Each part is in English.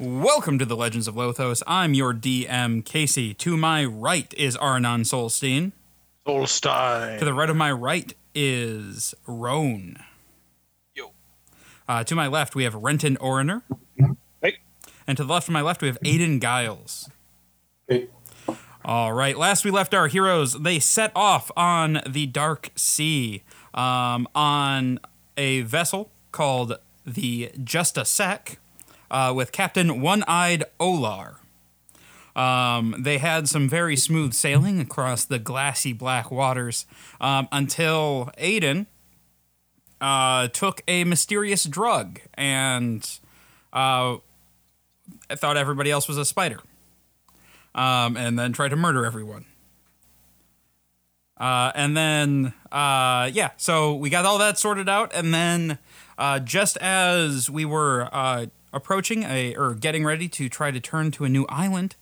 Welcome to the Legends of Lothos. I'm your DM, Casey. To my right is Arnon Solstein. Solstein. To the right of my right is Roan. Yo. Uh, to my left, we have Renton Oriner. Hey. And to the left of my left, we have Aiden Giles. Hey. All right. Last we left our heroes, they set off on the Dark Sea um, on a vessel called the Justa Sec uh, with Captain One Eyed Olar. Um, they had some very smooth sailing across the glassy black waters um, until Aiden uh, took a mysterious drug and uh, thought everybody else was a spider um, and then tried to murder everyone. Uh, and then, uh, yeah, so we got all that sorted out. And then, uh, just as we were uh, approaching a or getting ready to try to turn to a new island,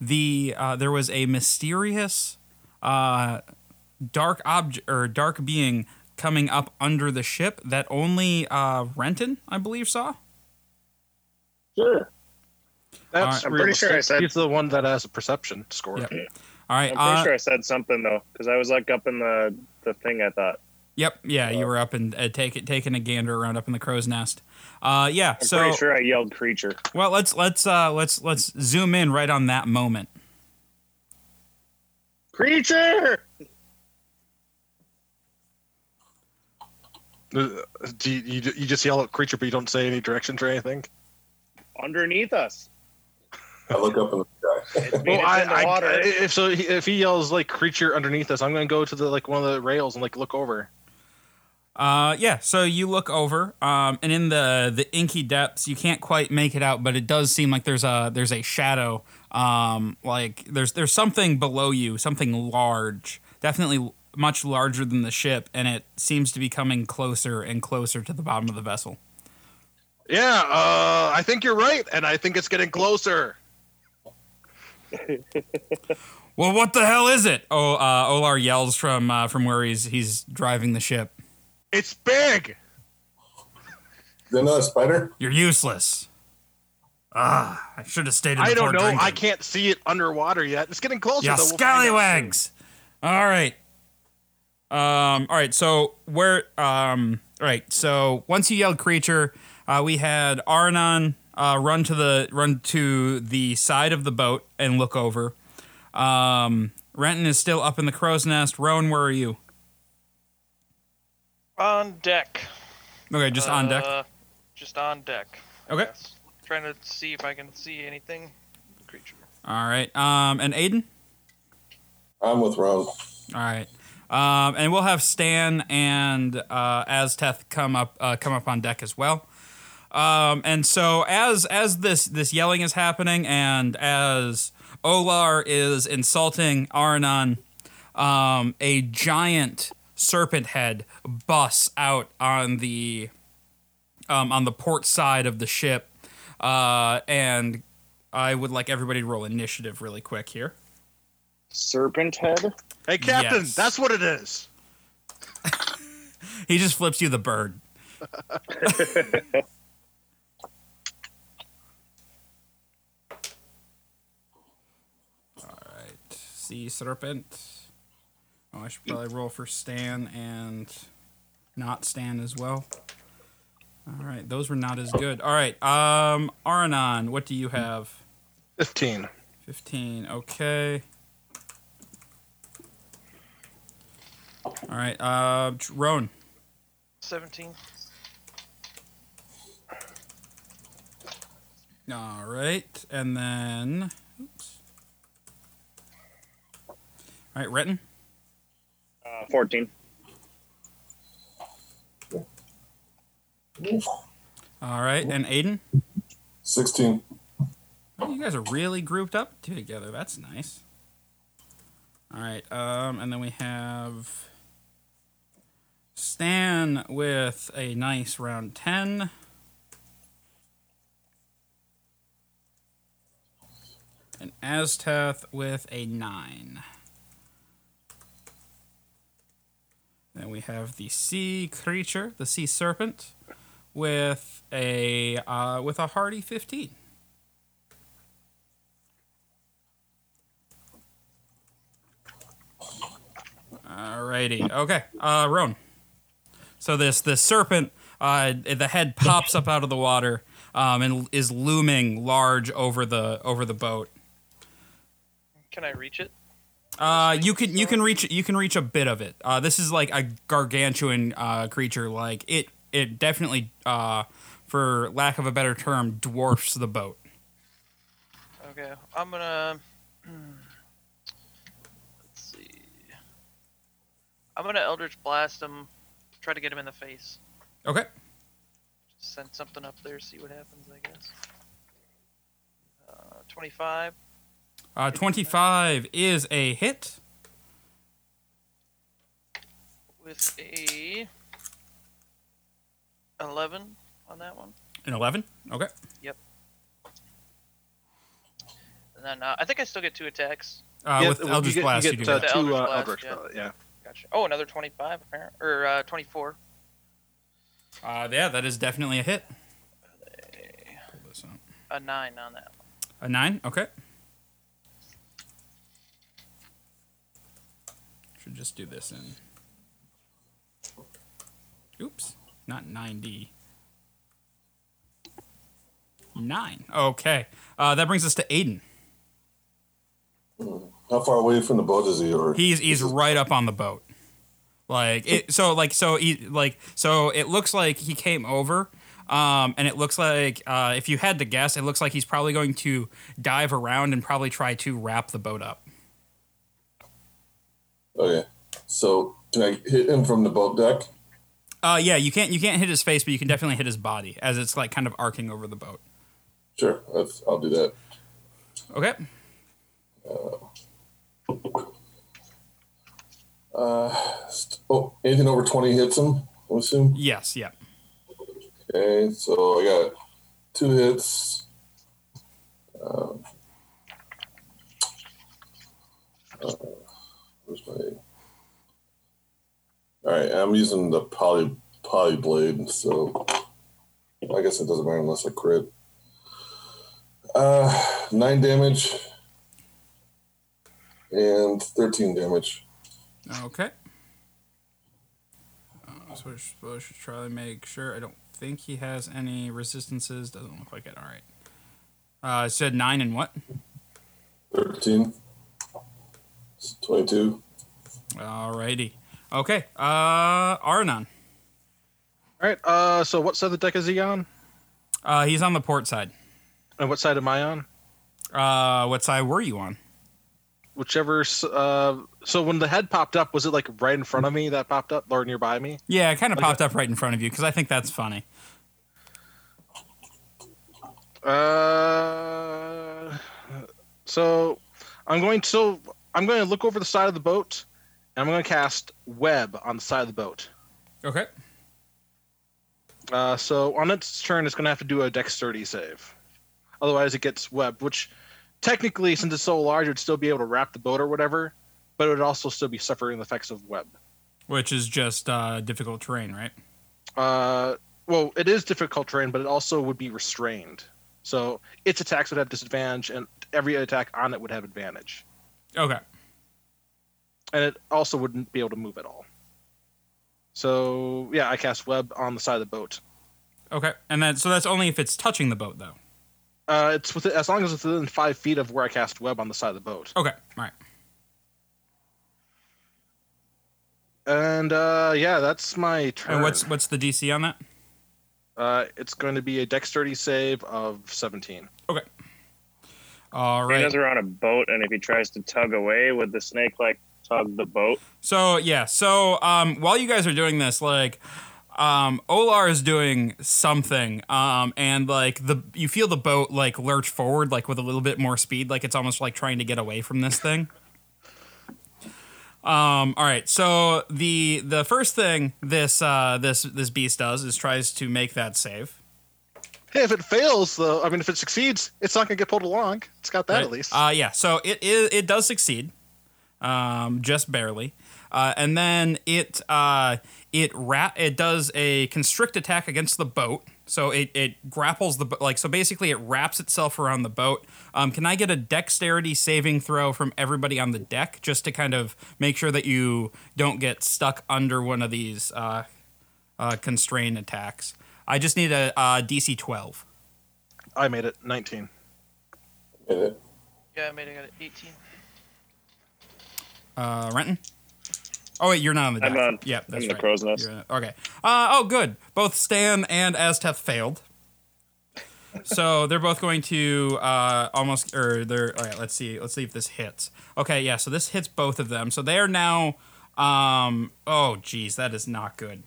the uh, there was a mysterious uh, dark object or dark being coming up under the ship that only uh, Renton, I believe, saw. Sure. That's I'm pretty sure I said- He's the one that has a perception score. Yep. All right. I'm pretty uh, sure I said something though, because I was like up in the the thing. I thought. Yep. Yeah, you were up and uh, take, taking a gander around up in the crow's nest. Uh, yeah. I'm so pretty sure I yelled creature. well, let's let's uh, let's let's zoom in right on that moment. Creature. Uh, Do you, you, you just yell at creature, but you don't say any directions or anything? Underneath us. I look up in the sky. It's, I Well, the I, I, if so, if he yells like creature underneath us, I'm gonna go to the like one of the rails and like look over. Uh, yeah. So you look over, um, and in the the inky depths, you can't quite make it out, but it does seem like there's a there's a shadow. Um, like there's there's something below you, something large, definitely much larger than the ship, and it seems to be coming closer and closer to the bottom of the vessel. Yeah, uh, I think you're right, and I think it's getting closer. Well, what the hell is it? Oh, uh, Olar yells from uh, from where he's he's driving the ship. It's big. Is that not a spider? You're useless. Ah, I should have stayed in the I don't know. drinking. I can't see it underwater yet. It's getting closer. Yeah, though. We'll scallywags. All right. Um. All right. So where? Um. All right. So once you yelled creature, uh, we had Arnon uh, run to the run to the side of the boat and look over. Um. Renton is still up in the crow's nest. Roan, where are you? On deck. Okay, just on deck. Uh, Just on deck. Okay. Yes. Trying to see if I can see anything. Creature. All right. Um. And Aiden. I'm with Ron. All right. Um, and we'll have Stan and uh, Azteth come up uh, come up on deck as well. Um, and so as as this this yelling is happening and as Olar is insulting Arnon, um, a giant serpent head busts out on the um, on the port side of the ship, uh, and I would like everybody to roll initiative really quick here. Serpent head. Hey, Captain, Yes. that's what it is. He just flips you the bird. All right, sea serpent. Oh, I should probably roll for Stan and not Stan as well. All right, those were not as good. All right, um, Aranon, what do you have? Fifteen. 15. Okay. All right. Uh, Roan. 17. All right. And then. Oops. All right. Renton. Uh, Fourteen. All right. And Aiden. 16. Oh, you guys are really grouped up together. That's nice. All right. Um, and then we have Stan with a nice round 10. And Azteth with a 9. Then we have the sea creature, the sea serpent, with a uh, with a hardy fifteen. Alrighty. Okay. Uh, Roan. So this this serpent, uh, the head pops up out of the water um, and is looming large over the over the boat. Can I reach it? Uh, you can you can reach you can reach a bit of it. Uh, this is like a gargantuan uh, creature. Like it it definitely, uh, for lack of a better term, dwarfs the boat. Okay, I'm gonna. Let's see. I'm gonna Eldritch Blast him. Try to get him in the face. Okay. Send something up there, see what happens. I guess. Uh, 25. Uh, twenty five is a hit. with a 11 on that one. An eleven. Okay. Yep. And then uh, I think I still get two attacks. Uh, Yeah, with you Eldritch get, Blast, you you, get do uh, that. The two Eldritch uh, Blast, Eldritch yeah. Blast, yeah. Gotcha. Oh, another 25 apparent or uh, 24. Uh, yeah, that is definitely a hit. A, Pull this up. a 9 on that one. A nine. Okay. Should just do this in. Oops, not 9D. Nine. Okay. Uh, that brings us to Aiden. How far away from the boat is he? Or He's he's right up on the boat. Like it. So like so he like so it looks like he came over. Um, and it looks like uh, if you had to guess, it looks like he's probably going to dive around and probably try to wrap the boat up. Okay. So can I hit him from the boat deck? Uh, yeah, you can't you can't hit his face, but you can definitely hit his body as it's like kind of arcing over the boat. Sure, that's, I'll do that. Okay. St- Oh, anything over twenty hits him. I assume. Yes. Yeah. Okay, so I got two hits. Um, uh, where's my? All right, I'm using the poly poly blade, so I guess it doesn't matter unless I crit. Uh, nine damage and thirteen damage. Okay. Uh, so supposed try to make sure. I don't think he has any resistances. Doesn't look like it. All right. Uh, said nine and what? Thirteen. It's Twenty-two. Alrighty. Okay. Uh, Arnon. All right. Uh, so what side of the deck is he on? Uh, he's on the port side. And what side am I on? Uh, what side were you on? Whichever. Uh, so when the head popped up, was it like right in front of me that popped up, or nearby me? Yeah, it kind of Like popped up right in front of you because I think that's funny. Uh, so I'm going to so I'm going to look over the side of the boat, and I'm going to cast web on the side of the boat. Okay. Uh, so on its turn, it's going to have to do a dexterity save. Otherwise, it gets webbed, which technically, since it's so large, it would still be able to wrap the boat or whatever, but it would also still be suffering the effects of web. Which is just uh, difficult terrain, right? Uh, well, it is difficult terrain, but it also would be restrained. So its attacks would have disadvantage, and every attack on it would have advantage. Okay. And it also wouldn't be able to move at all. So yeah, I cast web on the side of the boat. Okay. And then so that's only if it's touching the boat, though. Uh, it's within, as long as it's within five feet of where I cast web on the side of the boat. Okay. All right. And uh, yeah, that's my turn. And what's what's the DC on that? uh, it's going to be a dexterity save of 17. Okay. All He right. knows we're on a boat, and if he tries to tug away, would the snake like tug the boat? So yeah, so um, while you guys are doing this, like um, Olar is doing something, um, and like the you feel the boat like lurch forward, like with a little bit more speed, like it's almost like trying to get away from this thing. Um, all right, so the the first thing this uh, this this beast does is tries to make that save. Hey, if it fails, though, I mean, if it succeeds, it's not going to get pulled along. It's got that Right? at least. Uh, yeah. So it it, it does succeed, um, just barely, uh, and then it uh, it rat it does a constrict attack against the boat. So it, it grapples the like so basically it wraps itself around the boat. Um, can I get a dexterity saving throw from everybody on the deck just to kind of make sure that you don't get stuck under one of these uh, uh, constrain attacks? I just need a, uh DC twelve. I made it 19. Made it. Yeah, I made it. I got it. 18. Uh, Renton. Oh wait, you're not on the deck. I'm on- Yep, I'm that's in the right. crow's nest. You're- okay. Uh, oh, good. Both Stan and Azteth failed. so they're both going to uh, almost, or they're. All right, let's see. Let's see if this hits. Okay, yeah. So this hits both of them. So they are now. Um. Oh, geez, that is not good.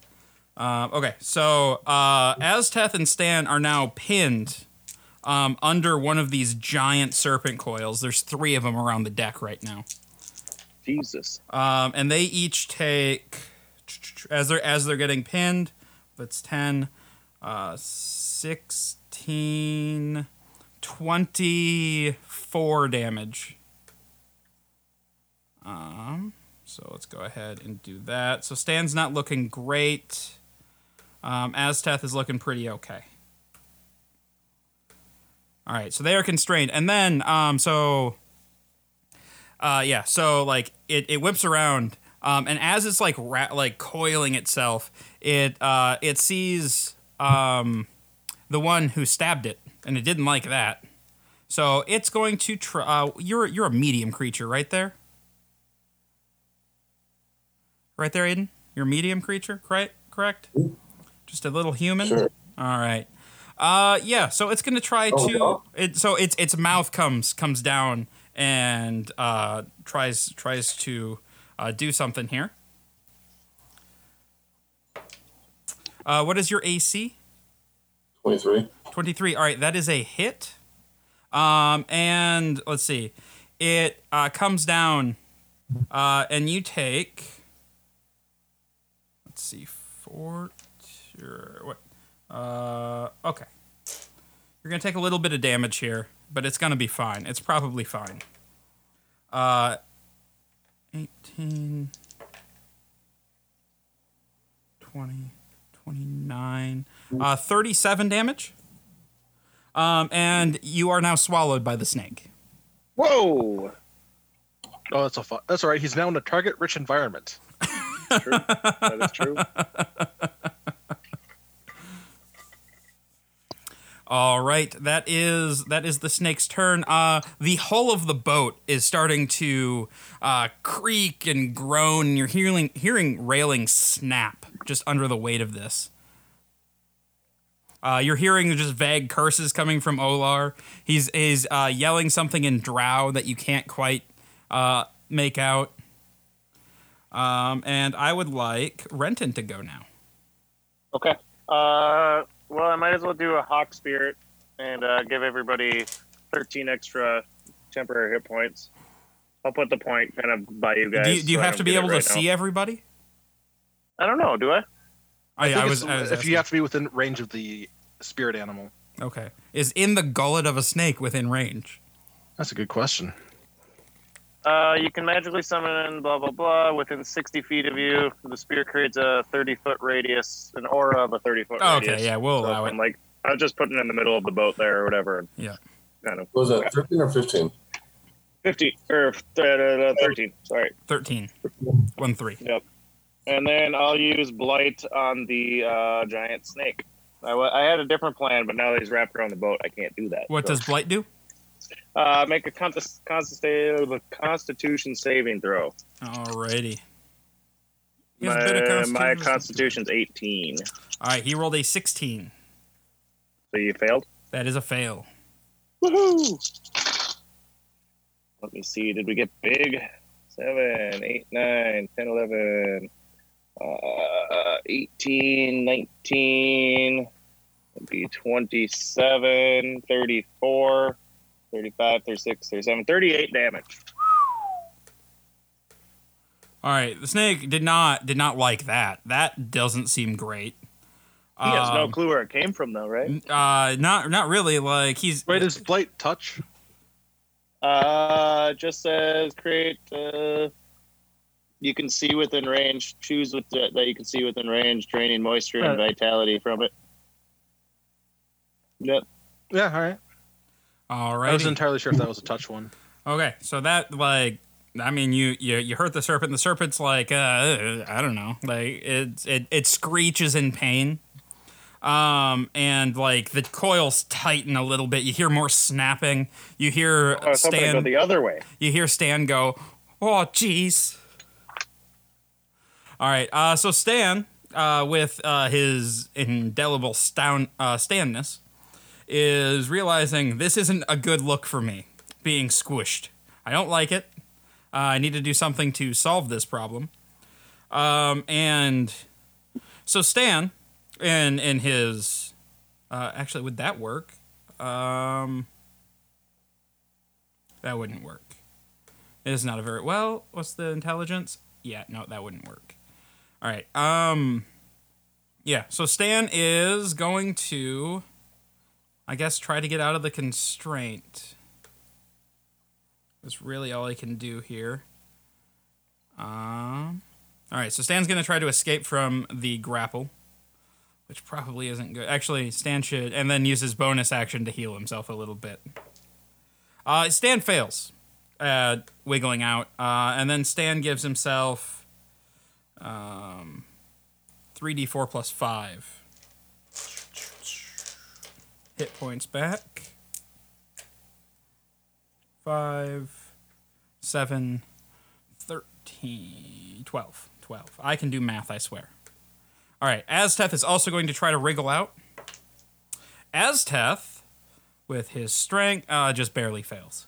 Um, okay, so uh, Azteth and Stan are now pinned um, under one of these giant serpent coils. There's three of them around the deck right now. Jesus. Um, and they each take as they're as they're getting pinned. That's 10, uh, 16, 24 damage. Um, so let's go ahead and do that. So Stan's not looking great. Um, Azteth is looking pretty okay. All right, so they are constrained, and then um, so uh, yeah, so like it, it whips around, um, and as it's like ra- like coiling itself, it uh, it sees um, the one who stabbed it, and it didn't like that. So it's going to try. Uh, you're you're a medium creature, right there. Right there, Aiden. You're a medium creature, correct? Correct. Just a little human. Sure. All right. Uh, yeah. So it's gonna try Oh, to. no. It so its its mouth comes comes down and uh, tries tries to uh, do something here. Uh, what is your AC? 23. 23. All right, that is a hit. Um, and let's see. It uh, comes down, uh, and you take. Let's see, four. Sure, what? Uh, okay. You're gonna take a little bit of damage here, but it's gonna be fine. It's probably fine. Uh, 18, 20, 29, uh, 37 damage. Um, and you are now swallowed by the snake. Whoa. Oh, that's a fu- that's all right. He's now in a target-rich environment. True. that is true. All right, that is that is the snake's turn. Uh, the hull of the boat is starting to uh, creak and groan. You're hearing hearing railings snap just under the weight of this. Uh, you're hearing just vague curses coming from Olar. He's is uh, yelling something in Drow that you can't quite uh, make out. Um, and I would like Renton to go now. Okay. Uh, well, I might as well do a hawk spirit and uh, give everybody 13 extra temporary hit points. I'll put the point kind of by you guys. do you, do you so have to be get it able to right now. see everybody? I don't know. Do I? I, think I was, I was if you have to be within range of the spirit animal. Okay. Is in the gullet of a snake within range? That's a good question. Uh, you can magically summon blah blah blah within 60 feet of you. The spear creates a 30 foot radius, an aura of a 30 foot Oh, radius. okay, yeah, we'll So allow I'm it. like, I was just putting it in the middle of the boat there or whatever. and Yeah. Kind of What was that, 13 or 15? 50 or uh, uh, 13. Sorry. 13. 1 3. Yep. And then I'll use blight on the uh, giant snake. I, I had a different plan, but now that he's wrapped around the boat, I can't do that. What So, does Blight do? Uh, make a con- consti- Constitution saving throw? Alrighty. He has a bit of My, constitution. my Constitution's 18, Alright, he rolled a 16. so you failed. That is a fail. Woohoo! Let me see. Did we get big? 7, 8, 9, 10, 11, uh, 18, 19, be 27, 34, 35, 36, 37, 38 damage. Alright, the snake did not did not like that. That doesn't seem great. He has no Um, clue where it came from, though, right? Uh, not not really. Like he's Wait, does blight touch? Uh, just says create. Uh, you can see within range. Choose with the, that you can see within range, draining moisture and vitality from it. Yep. Yeah, all right. All I wasn't entirely sure if that was a touch one. Okay, so that like I mean you you you hurt the serpent. The serpent's like uh, I don't know, like it it it screeches in pain. Um and like the coils tighten a little bit. You hear more snapping. You hear I was go Stan the other way. you hear Stan go, "Oh jeez." All right, uh, so Stan, uh, with uh, his indelible stoun- uh, stanness, is realizing this isn't a good look for me, being squished. I don't like it. Uh, I need to do something to solve this problem. Um, and so Stan, in in his, uh, actually, would that work? Um, that wouldn't work. It is not a very well. What's the intelligence? Yeah, no, that wouldn't work. All right. Um. Yeah. So Stan is going to, I guess, try to get out of the constraint. That's really all I can do here. Um. All right. So Stan's going to try to escape from the grapple, which probably isn't good. Actually, Stan should, and then use his bonus action to heal himself a little bit. Uh, Stan fails at wiggling out, uh, and then Stan gives himself um, 3d4 plus 5 hit points back. 5, 7, 13, 12. 12. I can do math, I swear. All right, Azteth is also going to try to wriggle out. Azteth, with his strength, uh, just barely fails.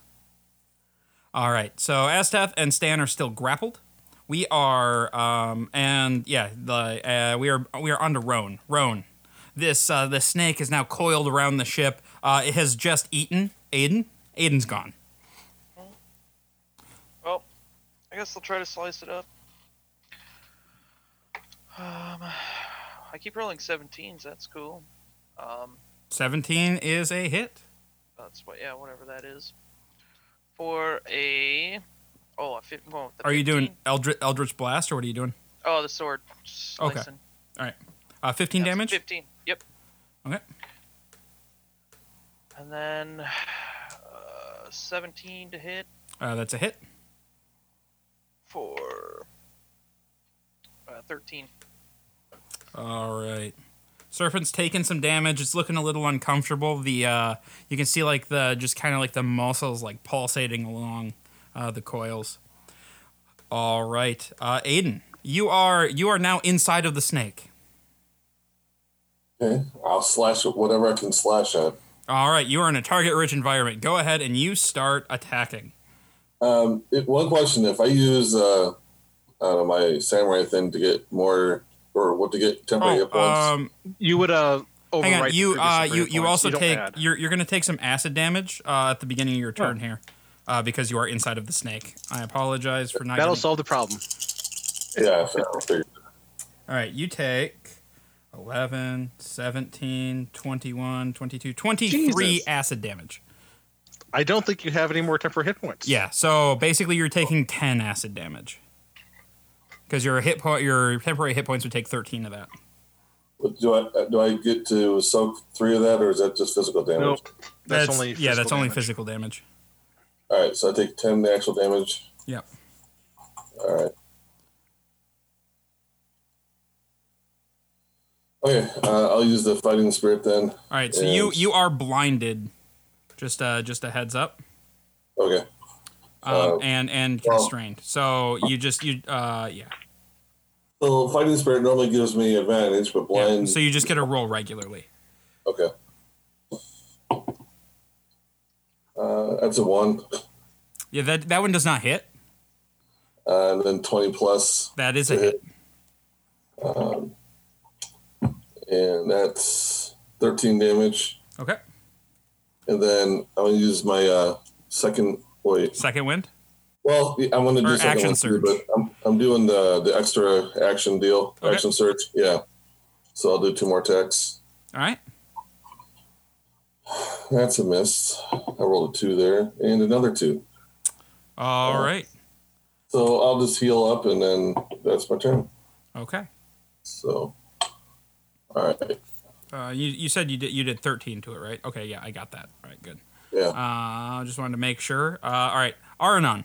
All right, so Azteth and Stan are still grappled. We are, um, and yeah, the uh, we are we are to Roan. Roan, this uh, the snake is now coiled around the ship. Uh, it has just eaten Aiden. Aiden's gone. Well, I guess I'll try to slice it up. Um, I keep rolling 17s. That's cool. Um, Seventeen is a hit. that's what. Yeah, whatever that is. For a oh, a 15. Well, the Are you doing Eldritch, Eldritch Blast or what are you doing? Oh, the sword. Okay. Slicing. Uh, Fifteen Yeah, damage. 15. Okay. And then uh, 17 to hit Uh, that's a hit. for uh, 13. All right. Serpent's taking some damage. It's looking a little uncomfortable. The uh, you can see like the just kind of like the muscles like pulsating along uh, the coils. All right, uh, Aiden, you are you are now inside of the snake. Okay, I'll slash at whatever I can slash at. All right, you are in a target-rich environment. Go ahead and you start attacking. Um, it, one question: If I use uh, I don't know, my samurai thing to get more, or what to get temporary hit Oh, points? um, You would uh overwrite hang on. You uh, you you points. also don't take add. you're you're gonna take some acid damage uh, at the beginning of your turn here, uh, because you are inside of the snake. I apologize for not. That'll getting- solve the problem. yeah, I figured. All right, you take 11, 17, 21, 22, 23 Jesus. acid damage. I don't think you have any more temporary hit points. Yeah, so basically you're taking 10 acid damage. Because your hit po- your temporary hit points would take 13 of that. But do I uh, do I get to soak three of that, or is that just physical damage? Nope. That's, only yeah, that's physical only physical damage. All right, so I take ten actual damage. Yep. All right. Okay, uh, I'll use the fighting spirit then. All right, so you And- you are blinded. Just uh just a heads up. Okay. Um, Uh, and and well- constrained. So you just you uh yeah. So fighting spirit normally gives me advantage, but yeah. blind. So you just get a roll regularly. okay. Uh, that's a one, Yeah, that that one does not hit. uh, and then twenty plus, That is a To hit. um, and that's thirteen damage. Okay. And then I'm gonna use my uh, second. Wait, Second wind. well, I'm gonna do Or second action too, surge. but I'm I'm doing the the extra action deal, Okay. action surge. Yeah. So I'll do two more attacks. All right. That's a miss. I rolled a two there, and another two. All Uh, right. So I'll just heal up, and then that's my turn. Okay. So, all right. Uh, you you said you did you did 13 to it, right? Okay, yeah, I got that. All right, good. Yeah. Uh, just wanted to make sure. Uh, all right, Aranon.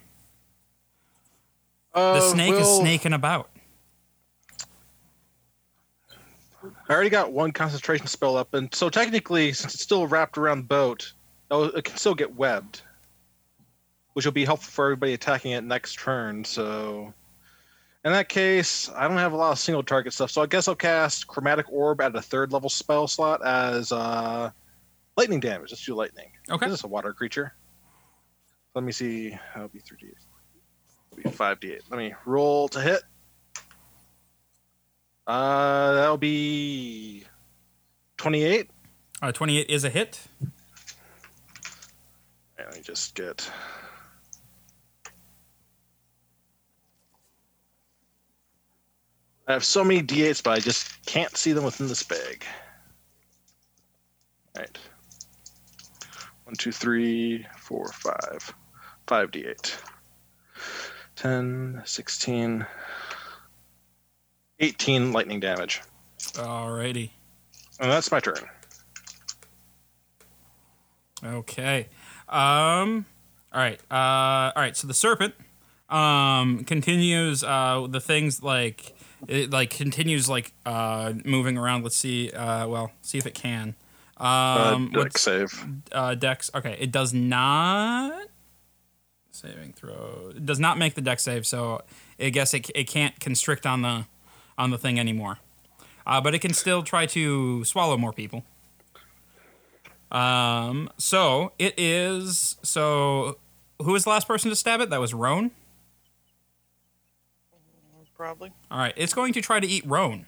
The Uh, snake is well, snaking about. I already got one concentration spell up, and so technically, since it's still wrapped around the boat, oh, it can still get webbed, which will be helpful for everybody attacking it next turn. So, in that case, I don't have a lot of single target stuff, so I guess I'll cast Chromatic Orb at a third level spell slot as uh, lightning damage. Let's do lightning. Okay. Is This is a water creature. Let me see. That'll be 3d8. That'll be 5d8. Let me roll to hit. Uh, that'll be 28. Uh, 28 is a hit. Let me just get. I have so many d8s, but I just can't see them within this bag. All right. One, two, three, four, five. Five d8. 10, 16, 18 lightning damage. Alrighty. And that's my turn. Okay. Um. All right. Uh. All right. So the serpent um continues uh the things like it like continues like uh moving around. Let's see. Uh. Well, see if it can. Um. uh, deck save. uh, dex. Okay, it does not saving throw. It does not make the dex save, so I guess it, it can't constrict on the on the thing anymore. Uh, but it can still try to swallow more people. Um. So it is. So who was the last person to stab it? That was Roan. Probably. All right. It's going to try to eat Roan.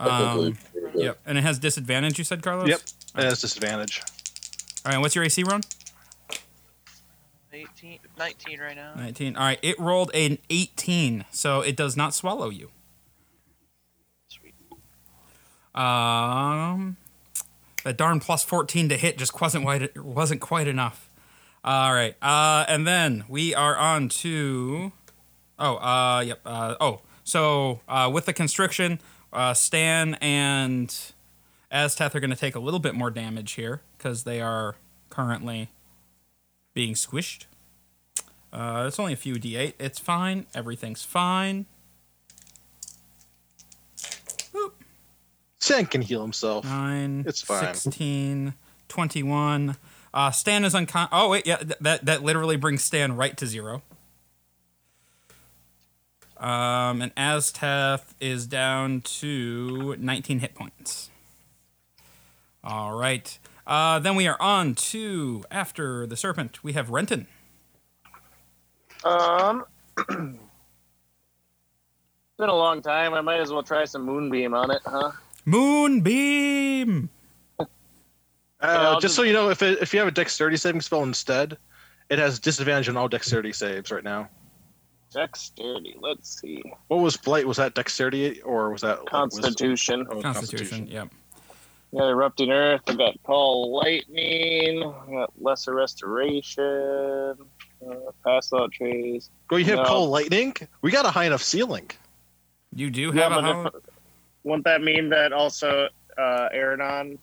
Technically, Um, yep. And it has disadvantage. You said, Carlos. Yep. It has disadvantage. All right. What's your AC, Roan? 18, 19 right now. 19. All right. It rolled an 18, so it does not swallow you. Sweet. Um, that darn plus 14 to hit just wasn't quite wasn't quite enough. All right. Uh, and then we are on to. Oh, uh, yep. Uh, oh, so uh, with the constriction, uh, Stan and Azteth are going to take a little bit more damage here because they are currently being squished. Uh, it's only a few d8. It's fine. Everything's fine. Stan can heal himself. 9, It's fine. 16, 21. Uh, Stan is uncon. Oh, wait, yeah, th- that, that literally brings Stan right to zero. Um, and Azteth is down to 19 hit points. All right. Uh, then we are on to, after the serpent, we have Renton. Um, it's been a long time. I might as well try some moonbeam on it, huh? Moonbeam! Uh, I'll just just- so you know, if it, if you have a dexterity saving spell instead, it has disadvantage on all dexterity saves right now. Dexterity. Let's see. What was blight? Was that dexterity or was that like, wisdom? Constitution. Oh, Constitution, yep. Yeah, erupting earth. I got call lightning. I got lesser restoration. Uh, pass out trees. Go, you have No. call lightning. We got a high enough ceiling. You do Yeah, have a but how- if- wouldn't that mean that also uh, Aranon,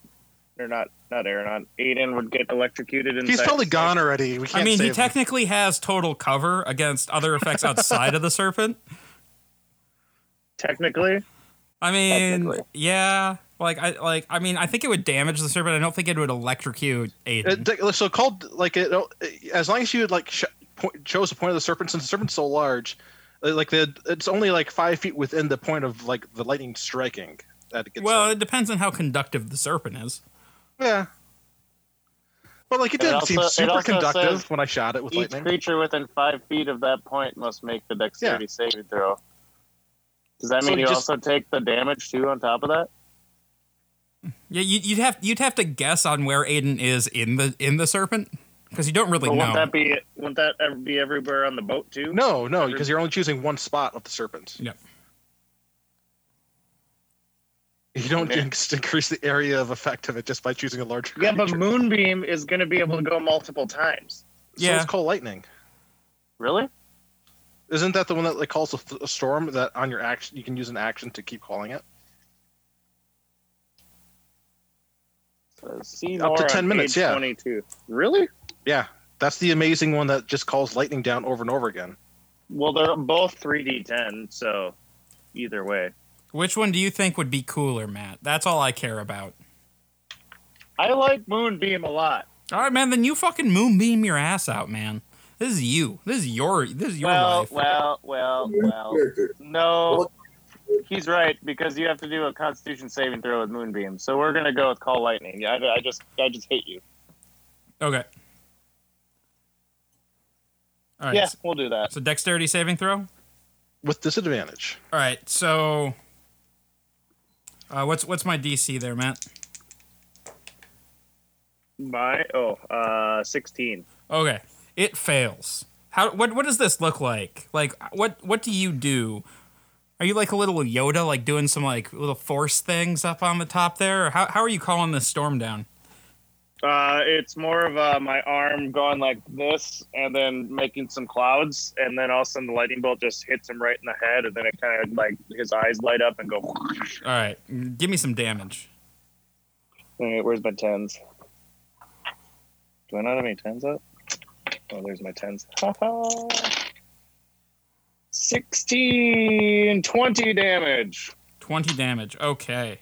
or not not Aranon, Aiden would get electrocuted inside? He's totally the gone already. We can't. I mean, he him. technically has total cover against other effects outside of the serpent. Technically, I mean, Technically. yeah, like I like I mean, I think it would damage the serpent. I don't think it would electrocute Aiden. It, so called like it. As long as you like sh- point, chose the point of the serpent, since the serpent's so large, uh, like the it's only like five feet within the point of like the lightning striking. That it gets well, hit. it depends on how conductive the serpent is. Yeah. But like it It didn't also- seem super conductive when I shot it with each lightning. creature within five feet of that point must make the dexterity saving throw. Does that So mean you just- also take the damage too on top of that? Yeah, you, you'd have you'd have to guess on where Aiden is in the in the serpent because you don't really But know. wouldn't that be wouldn't that ever be everywhere on the boat too? No, no, because you're only choosing one spot of the serpent. Yep. You don't Yeah. just increase the area of effect of it just by choosing a larger. Yeah, but moonbeam is going to be able to go multiple times. So Yeah. it's called lightning. Really? Isn't that the one that like calls a, th- a storm that on your action you can use an action to keep calling it? Uh, see Up to 10 minutes, yeah. 22. Really? Yeah, that's the amazing one that just calls lightning down over and over again. Well, they're both 3d10, so either way. Which one do you think would be cooler, Matt? That's all I care about. I like Moonbeam a lot. All right, man. Then you fucking moonbeam your ass out, man. This is you. This is your. This is your well, life. well, well, well. Character. No, he's right because you have to do a Constitution saving throw with Moonbeam. So we're gonna go with Call Lightning. Yeah, I, I just, I just hate you. Okay. All right. yeah, we'll do that. so dexterity saving throw. With disadvantage. All right. So, uh, what's what's my DC there, Matt? My oh, uh, 16. Okay. It fails. How? What? What does this look like? Like, what? What do you do? Are you like a little Yoda, like doing some like little force things up on the top there? Or how? How are you calling this storm down? Uh, it's more of uh, my arm going like this, and then making some clouds, and then all of a sudden the lightning bolt just hits him right in the head, and then it kind of like his eyes light up and go. All right. Give me some damage. Wait, where's my tens? Do I not have any tens up? Oh, there's my tens. 16, 20 damage. 20 damage. Okay.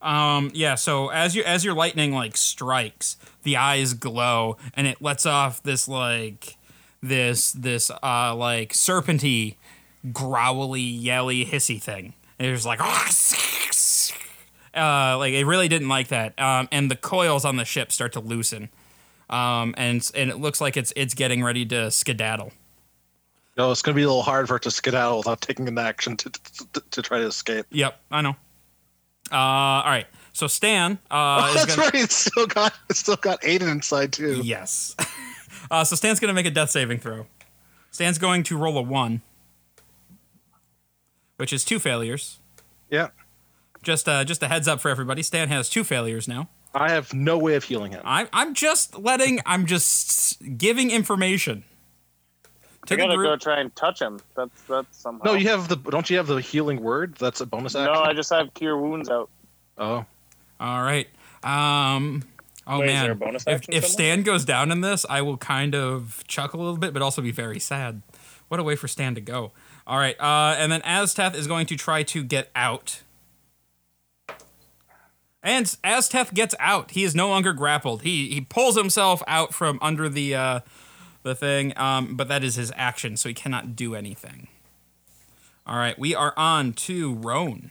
Um yeah, so as you as your lightning like strikes, the eyes glow and it lets off this like this this uh like serpenty growly yelly hissy thing. And it's like uh like it really didn't like that. Um and the coils on the ship start to loosen. Um and and it looks like it's it's getting ready to skedaddle. No, it's going to be a little hard for it to skedaddle without taking an action to, to, to try to escape. Yep, I know. Uh all right. So Stan uh is That's gonna- right. It's still got it's still got Aiden inside too. Yes. uh, so Stan's going to make a death saving throw. Stan's going to roll a one, which is two failures. Yeah. Just uh, just a heads up for everybody. Stan has two failures now. I have no way of healing him. I'm I'm just letting. I'm just giving information to I the gotta go try and touch him. That's that's somehow. No, you have the don't you have the healing word? That's a bonus action. No, I just have cure wounds out. oh, All right. Um. Oh Wait, is man. there a bonus if action if? Stan goes down in this, I will kind of chuckle a little bit, but also be very sad. What a way for Stan to go. All right. Uh, and then Azteth is going to try to get out. And Azteth gets out. He is no longer grappled. He he pulls himself out from under the uh, the thing. Um, but that is his action, so he cannot do anything. All right, we are on to Roan.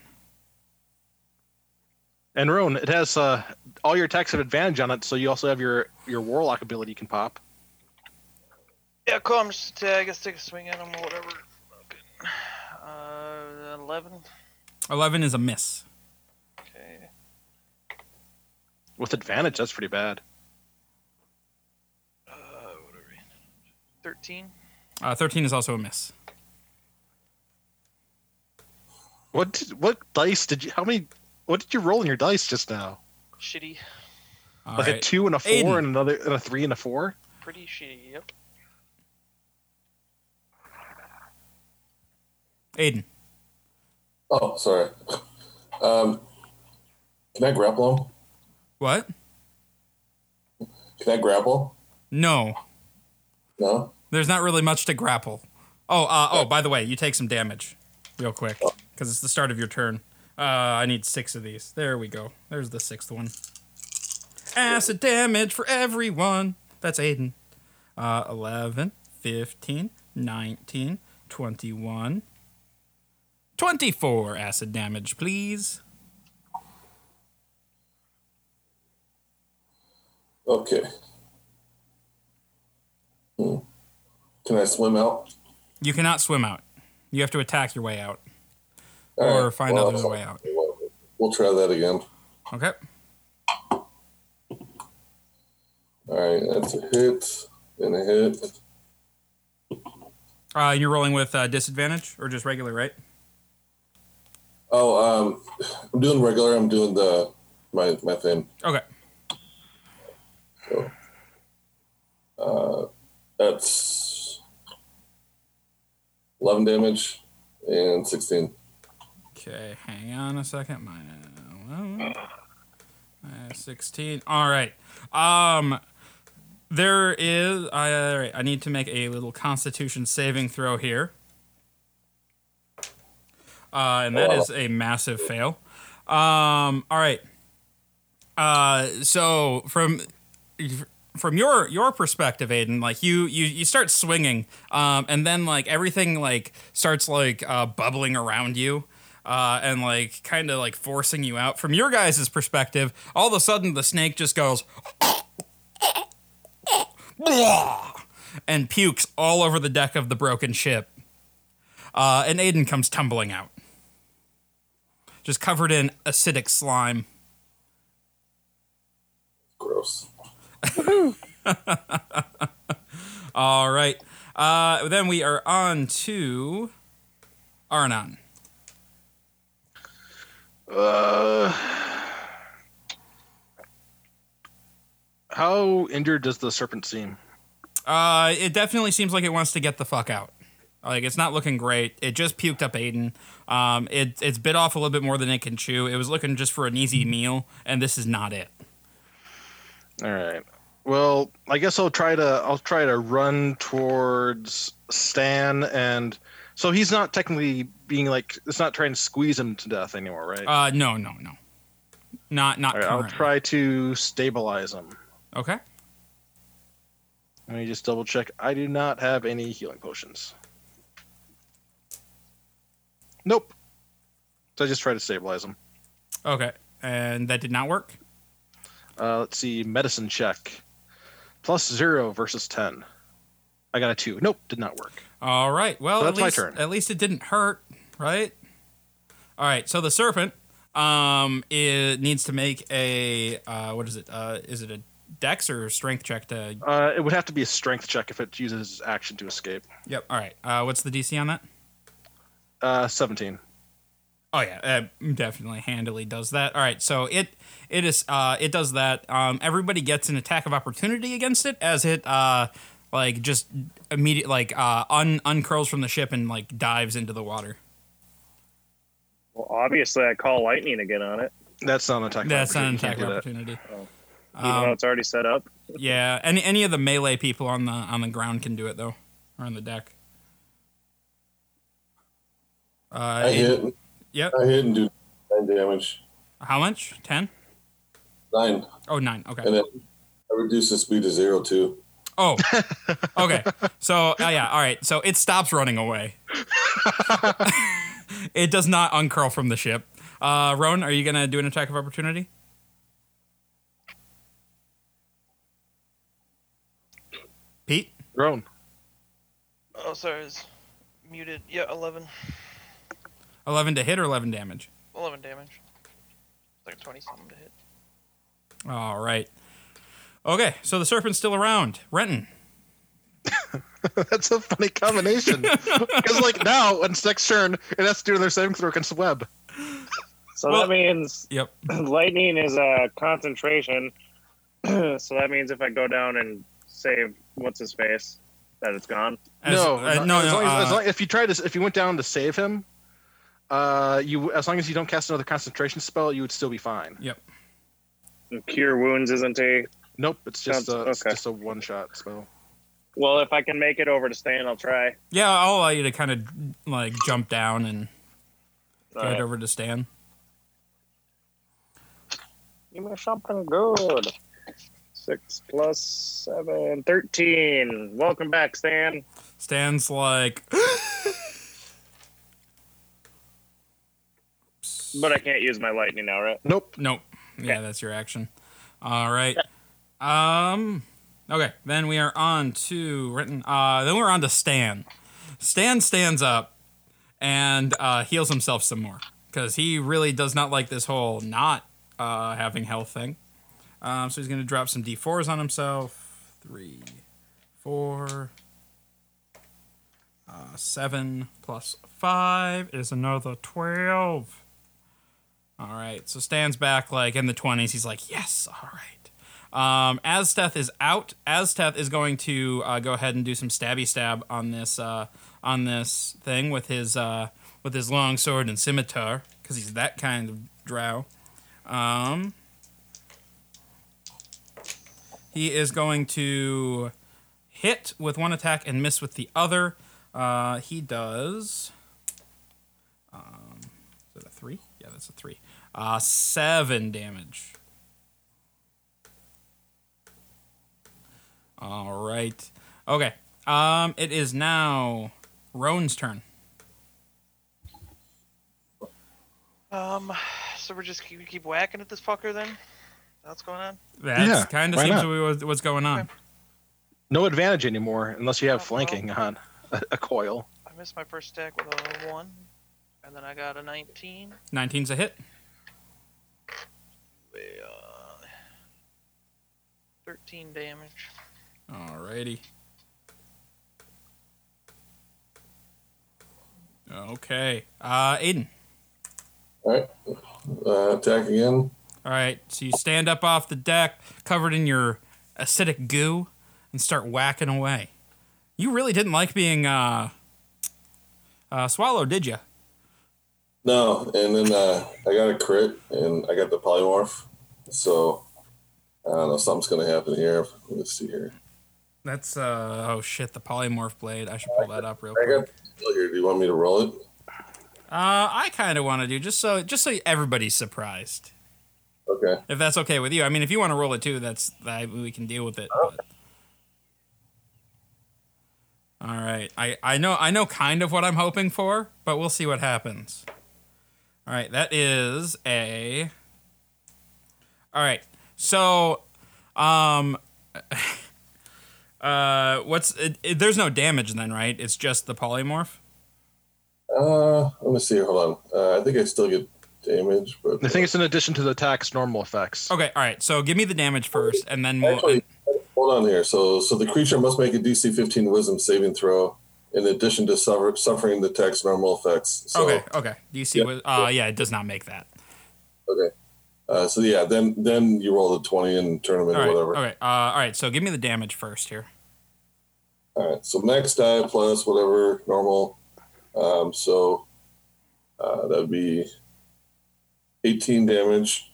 and Roan, it has uh, all your attacks have advantage on it, so you also have your your warlock ability you can pop. Yeah, cool. I'm just, uh, I guess take a swing at him or whatever. Uh, 11. Eleven is a miss. Okay. With advantage, that's pretty bad. Uh, whatever. 13. Uh, Thirteen is also a miss. What did, what dice did you? How many? What did you roll in your dice just now? Shitty. All like a two and a four Aiden. and another and a three and a four. Pretty shitty. Yep. Aiden. Oh, sorry. Um, can I grapple him? What? Can I grapple? No. No. There's not really much to grapple. Oh, uh, oh, by the way, you take some damage real quick because it's the start of your turn. Uh, I need six of these. There we go. There's the sixth one. Acid damage for everyone. That's Aiden. Uh, 11, 15, 19, 21, 24 acid damage, please. Okay. Hmm. Can I swim out? You cannot swim out. You have to attack your way out All or right, find well, another way out. We'll, we'll try that again. Okay. All right, that's a hit and a hit. Uh, you're rolling with uh, disadvantage or just regular, right? Oh, um, I'm doing regular. I'm doing the my my thing. Okay. So, uh, that's eleven damage and sixteen. Okay, hang on a second. Mine. Uh, 16. All right. Um, there is. I all right, I need to make a little Constitution saving throw here. Uh, and that is a massive fail. Um, all right. Uh, so from from your your perspective, Aiden, like you you you start swinging, um, and then like everything like starts like uh, bubbling around you. Uh, and like kind of like forcing you out. From your guys' perspective, all of a sudden the snake just goes and pukes all over the deck of the broken ship. Uh, and Aiden comes tumbling out, just covered in acidic slime. Gross. All right. Uh, then we are on to Arnon. Uh, how injured does the serpent seem? Uh, it definitely seems like it wants to get the fuck out. Like it's not looking great. It just puked up Aiden. Um, it it's bit off a little bit more than it can chew. It was looking just for an easy meal, and this is not it. All right. Well, I guess I'll try to I'll try to run towards Stan and so he's not technically being like it's not trying to squeeze him to death anymore, right? Uh, no, no, no, not not. All right, I'll try to stabilize him. Okay. Let me just double check. I do not have any healing potions. Nope. So I just try to stabilize him. Okay. And that did not work. Uh, let's see, medicine check. Plus zero versus ten. I got a two. Nope, did not work. All right. Well, So at that's my least turn. at least it didn't hurt, right? All right. So the serpent um it needs to make a uh what is it? Uh is it a dex or strength check to Uh, it would have to be a strength check if it uses action to escape. Yep. All right. Uh what's the DC on that? Uh, seventeen. Oh yeah, uh, definitely handily does that. All right, so it it is uh it does that. Um, everybody gets an attack of opportunity against it as it uh like just immediate like uh un uncurls from the ship and like dives into the water. Well, obviously, I call lightning again on it, That's not an attack. That's not an attack You of can't do that. opportunity. even though Um, it's already set up. yeah, any any of the melee people on the on the ground can do it though, or on the deck. Uh, I it- hit. Yep. I hit and do nine damage. How much? Ten? Nine, Oh, nine. Okay. and then I reduce the speed to zero too. Oh, okay. So uh, yeah, all right. So it stops running away. it does not uncurl from the ship. Uh, Roan, are you gonna do an attack of opportunity? Pete, Roan. Oh, sorry, it's muted. Yeah, 11. to hit or eleven damage. 11 damage. Like 20 something to hit. All right. Okay, so the serpent's still around. Renton. That's a funny combination. Because like now, when it's next turn, it has to do their saving throw against the web. So Well- that means Yep. lightning is a concentration. so that means if I go down and save what's his face, that it's gone. As- no, uh, not- no, as no. long as, as uh, long, if you tried to, if you went down to save him, uh, you as long as you don't cast another concentration spell, you would still be fine. yep. And Cure wounds isn't a. Nope, it's just Sounds- a, it's just a one shot spell. Well, if I can make it over to Stan, I'll try. Yeah, I'll allow you to kind of like jump down and All get right. over to Stan. Give me something good. Six plus seven, 13. Welcome back, Stan. Stan's like, But I can't use my lightning now, right? Nope. Nope. Yeah, that's your action. All right. Um. Okay. Then we are on to Renton. Uh. Then we're on to Stan. Stan stands up and uh, heals himself some more because he really does not like this whole not uh, having health thing. Um. So he's gonna drop some d4s on himself. Three, four, uh, seven plus five is another twelve. All right. So Stan's back like in the 20s. He's like, yes, all right. Um, Azteth is out. Azteth is going to uh, go ahead and do some stabby stab on this uh, on this thing with his uh, with his long sword and scimitar because he's that kind of drow. Um, He is going to hit with one attack and miss with the other. Uh, he does. Um, is it a three? Yeah, that's a three. Uh, seven damage. All right. Okay. Um, it is now Roan's turn. Um, so we're just keep, keep whacking at this fucker then? What's going on? That's Yeah, kind of seems not? to be what- what's going on. Okay. No advantage anymore unless you have Oh, flanking on a, a coil. I missed my first stack with a one, and then I got a 19. 19's a hit. Uh, 13 damage. Alrighty. Okay. Uh, Aiden. All right. Uh, attack again. All right. So you stand up off the deck, covered in your acidic goo, and start whacking away. You really didn't like being uh, uh, swallowed, did you? No, and then uh, I got a crit, and I got the polymorph. So I don't know. Something's gonna happen here. Let's see here. That's uh oh shit, the polymorph blade. I should pull that up real I quick. got here. Do you want me to roll it? Uh, I kind of want to do just so just so everybody's surprised. Okay. If that's okay with you. I mean, if you want to roll it too, that's that we can deal with it. but- All right. I I know I know kind of what I'm hoping for, but we'll see what happens. All right, that is a All right. So um uh what's it, it- there's no damage then, right? It's just the polymorph? Uh, let me see. Hold on. Uh, I think I still get damage, but I think it's in addition to the attack's normal effects. Okay, all right. So give me the damage first and then we'll Actually, hold on here. So, so the creature must make a DC 15 Wisdom saving throw, in addition to suffer, suffering the text normal effects. So, Okay, okay. Do you see Yeah. what uh yeah, it does not make that. Okay. Uh, so yeah, then then you roll the 20 and turn them All into whatever. All right, uh, all right. So give me the damage first here. All right. So max die plus whatever normal. Um, so uh, that would be 18 damage,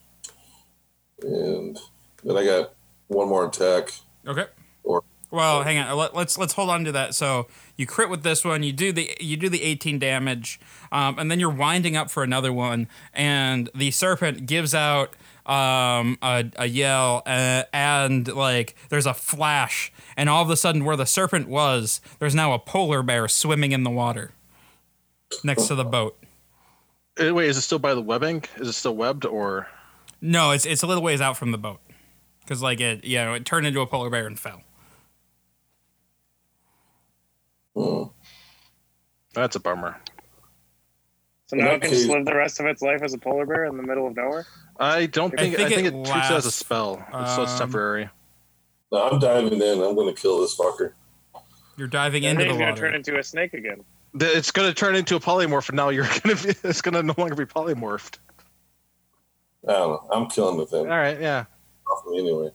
and then I got one more attack. Okay. Or- well, hang on. Let, let's let's hold on to that. So you crit with this one. You do the you do the 18 damage, um, and then you're winding up for another one, and the serpent gives out um, a, a yell, uh, and like there's a flash, and all of a sudden, where the serpent was, there's now a polar bear swimming in the water next to the boat. Uh, Wait, is it still by the webbing? Is it still webbed or? No, it's it's a little ways out from the boat, because like it, you know, it turned into a polar bear and fell. Hmm. That's a bummer. So now it can case- just live the rest of its life as a polar bear in the middle of nowhere. I don't I think. I think think, it it, treats it as a lasts, spell, so it's um, temporary. No, I'm diving in. I'm going to kill this fucker. You're diving And into then the he's gonna turn into a snake again. It's going to turn into a polymorph, and now you're going to be. It's going to no longer be polymorphed. I don't know. I'm killing the thing. All right, yeah. Anyway.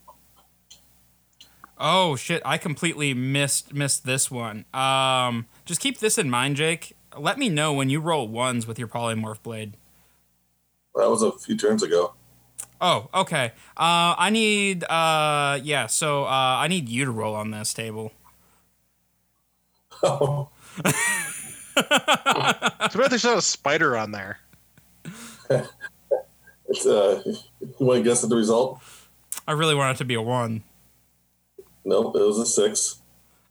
Oh shit! I completely missed missed this one. Um, just keep this in mind, Jake. Let me know when you roll ones with your polymorph blade. That was a few turns ago. Oh, okay. Uh, I need. Uh, yeah. So uh, I need you to roll on this table. Too bad there's not a spider on there. it's, uh, you want to guess at the result? I really want it to be a one. Nope, it was a six.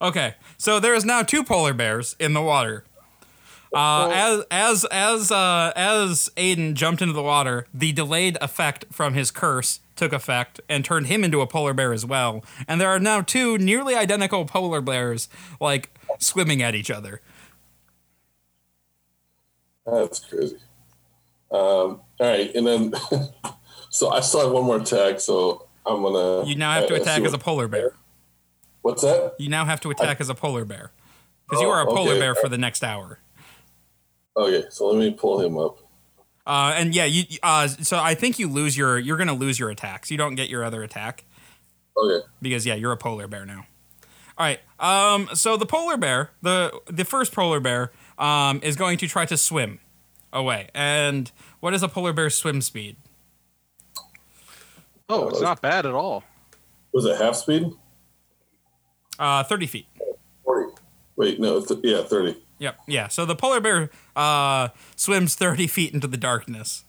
Okay, so there is now two polar bears in the water. Uh, as as as uh, as Aiden jumped into the water, the delayed effect from his curse took effect and turned him into a polar bear as well. And there are now two nearly identical polar bears, like swimming at each other. That's crazy. Um, all right, and then so I still have one more attack, so I'm gonna. You now have to uh, attack as a polar bear. What's that? You now have to attack as a polar bear because you Oh, are a polar okay. bear for the next hour. Okay, so let me pull him up. Uh, and yeah, you. Uh, so I think you lose your. You're gonna lose your attacks. You don't get your other attack. Okay, because yeah, you're a polar bear now. All right. Um. So the polar bear, the the first polar bear, um, is going to try to swim away. And what is a polar bear's swim speed? Oh, it's not bad at all. Was it half speed? Uh, 30 feet. 40. Wait, no. Th- yeah, 30. Yep. Yeah. So the polar bear uh, swims 30 feet into the darkness.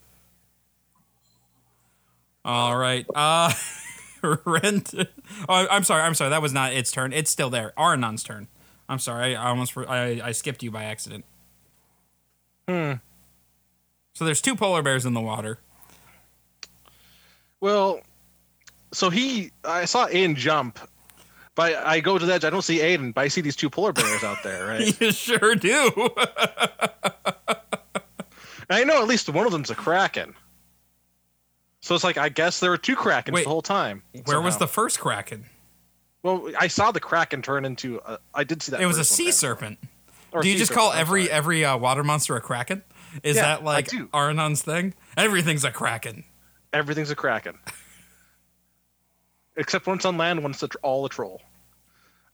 All right. Uh, Rent. Oh, I'm sorry. I'm sorry. That was not its turn. It's still there. Aranon's turn. I'm sorry. I almost I, I skipped you by accident. Hmm. So there's two polar bears in the water. Well, so he, I saw Aiden jump, but I go to the edge. I don't see Aiden, but I see these two polar bears out there, right? You sure do. I know at least one of them's a kraken. So it's like I guess there were two krakens Wait, the whole time. Where was the first kraken? Well, I saw the kraken turn into. A, I did see that. It was a sea serpent. Or do you just call I'm every sorry. every uh, water monster a kraken? Is Yeah, that like do. Aranon's thing? Everything's a kraken. everything's a kraken, except when it's on land, when it's a all a troll.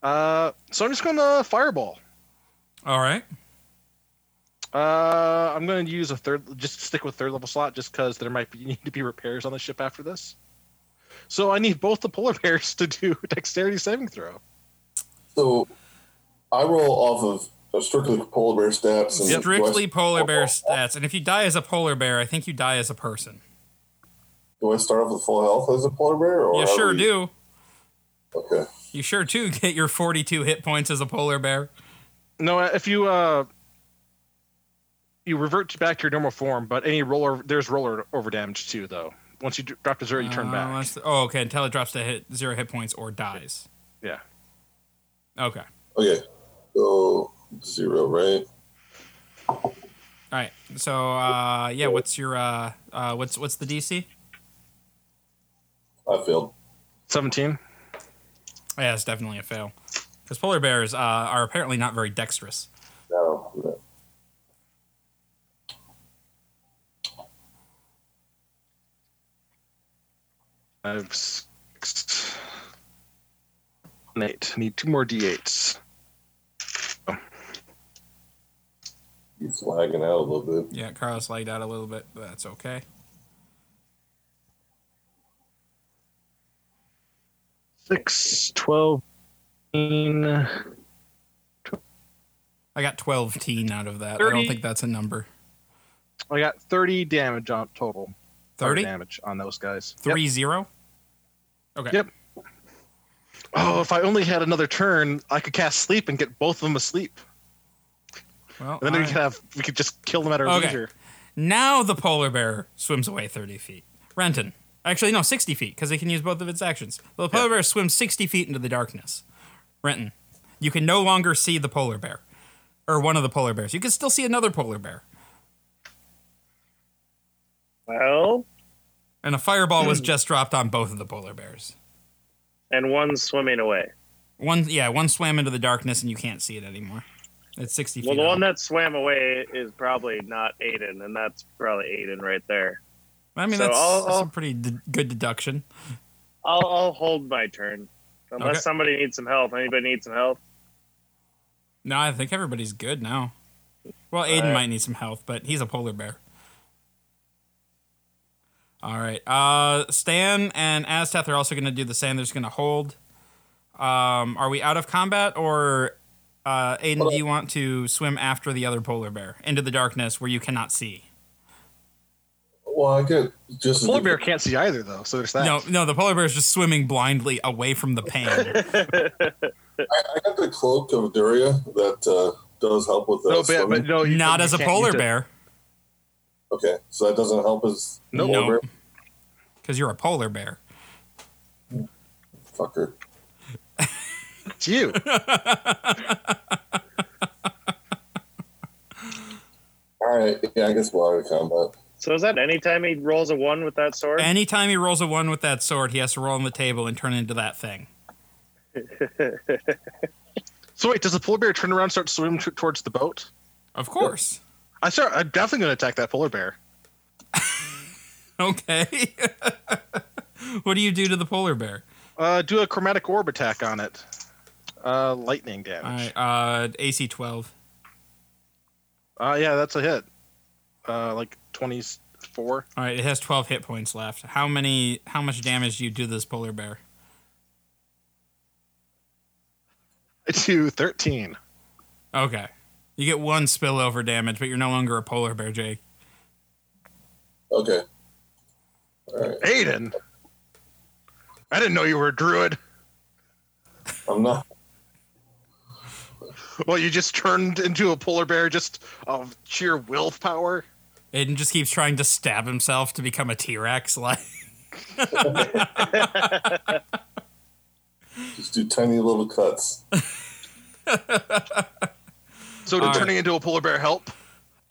Uh, so I'm just going to fireball. All right. Uh, I'm going to use a third, just stick with third level slot, just because there might be, need to be repairs on the ship after this. So I need both the polar bears to do dexterity saving throw. So I roll off of strictly polar bear stats. And Strictly I, polar bear stats, and if you die as a polar bear, I think you die as a person. do I start off with full health as a polar bear? Or You how sure we- do. Okay. You sure do get your 42 hit points as a polar bear. No, if you uh, you revert back to your normal form, but any roller there's roller over damage too, though. Once you drop to zero, you turn Uh, back. unless- oh, okay. Until it drops to hit zero hit points or dies. Yeah. Okay. Okay. So zero, right? All right. So uh, yeah, what's your uh, uh, what's what's the DC? I failed. Seventeen. Yeah, it's definitely a fail. Because polar bears uh, are apparently not very dexterous. No. no. I have six. Eight. Need two more d8s. He's lagging out a little bit. Yeah, Carlos laid out a little bit, but that's okay. Six, twelve, fifteen. I got 12 teen out of that. I don't think that's a number. I got thirty damage on total. 30? damage on those guys. Three Yep. zero? Okay. Yep. Oh, if I only had another turn, I could cast sleep and get both of them asleep. Well, And then we could have we could just kill them at our Okay. leisure. now the polar bear swims away 30 feet. Renton. Actually, no, 60 feet, because it can use both of its actions. The polar Yeah. bear swims 60 feet into the darkness. Renton, you can no longer see the polar bear. Or one of the polar bears. You can still see another polar bear. Well, And a fireball Hmm. was just dropped on both of the polar bears. and one's swimming away. One, yeah, one swam into the darkness and you can't see it anymore. It's 60 feet. Well, the out. one that swam away is probably not Aiden, and that's probably Aiden right there. I mean, so that's, I'll- that's a I'll- pretty d- good deduction. I'll, I'll hold my turn. Unless Okay. somebody needs some help. Anybody need some help? No, I think everybody's good now. Well, Aiden Alright. might need some health, but he's a polar bear. All right. Uh, Stan and Azteth are also going to do the same. They're just going to hold. Um, are we out of combat, or uh, Aiden, do you want to swim after the other polar bear into the darkness where you cannot see? Well, I get just as Polar bear can't see either, though. So there's that. No, no, the polar bear is just swimming blindly away from the pain. I, I got the cloak of Duria that uh, does help with that. no, but, but no, you, Not you as a polar bear, Okay, so that doesn't help as No. bear because you're a polar bear. fucker. It's you. All right, yeah, I guess we're out of combat. So is that anytime he rolls a one with that sword? Anytime he rolls a one with that sword, he has to roll on the table and turn into that thing. so wait, does the polar bear turn around, and start swimming t- towards the boat? Of course. I start. I'm definitely going to attack that polar bear. Okay. what do you do to the polar bear? Uh, do a chromatic orb attack on it. Uh, lightning damage. right, uh, AC 12. Uh, yeah, that's a hit. Uh, like twenty four. All right, it has 12 hit points left. How many? How much damage do you do this polar bear? to 13. Okay. You get one spillover damage, but you're no longer a polar bear, Jake. Okay. All right. Aiden! I didn't know you were a druid. I'm not. Well, you just turned into a polar bear just of sheer willpower. Aiden just keeps trying to stab himself to become a T Rex. Like, Just do tiny little cuts. So did All right. turning into a polar bear help?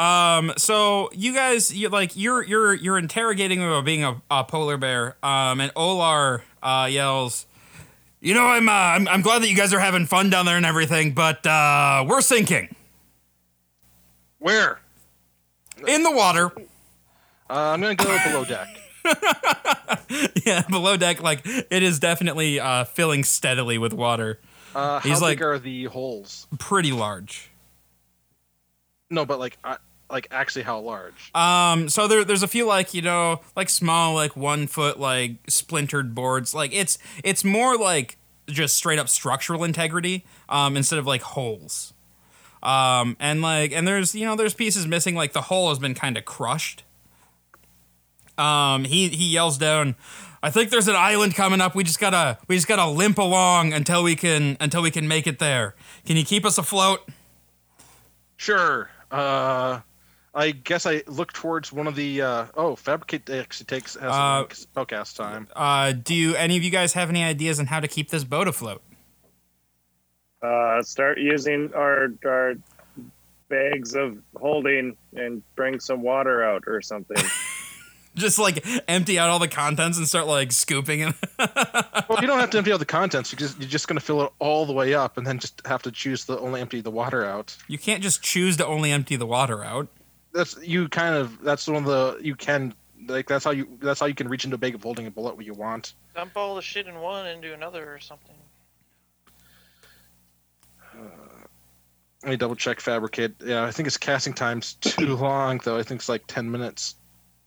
um, so you guys, you like, you're you're you're interrogating him about being a, a polar bear. Um, and Olar uh, yells, "You know, I'm, uh, I'm I'm glad that you guys are having fun down there and everything, but uh, we're sinking Where? In the water." Uh, I'm gonna go below deck. yeah, below deck, like it is definitely uh, filling steadily with water. Uh, how He's like- big are the holes? Pretty large. No, but like, uh, like actually, how large? Um, so there, there's a few like you know, like small, like one foot, like splintered boards. Like it's it's more like just straight up structural integrity, um, instead of like holes. Um, and like and there's you know there's pieces missing. Like the hole has been kind of crushed. Um, he he yells down. I think there's an island coming up. We just gotta we just gotta limp along until we can until we can make it there. Can you keep us afloat? Sure. Uh, I guess I look towards one of the. Uh, oh, fabricate actually takes has Uh, a spellcast time. Uh, do you, any of you guys have any ideas on how to keep this boat afloat? Uh, start using our our bags of holding and bring some water out or something. Just like empty out all the contents and start like scooping it. Well, you don't have to empty out the contents. You just you're just gonna fill it all the way up, and then just have to choose the only empty the water out. you can't just choose to only empty the water out. That's you kind of. That's one of the you can like. That's how you. That's how you can reach into a bag of holding and pull out what you want. Dump all the shit in one into another or something. Let me double check fabricate. Yeah, I think its casting time's too long though. I think it's like ten minutes.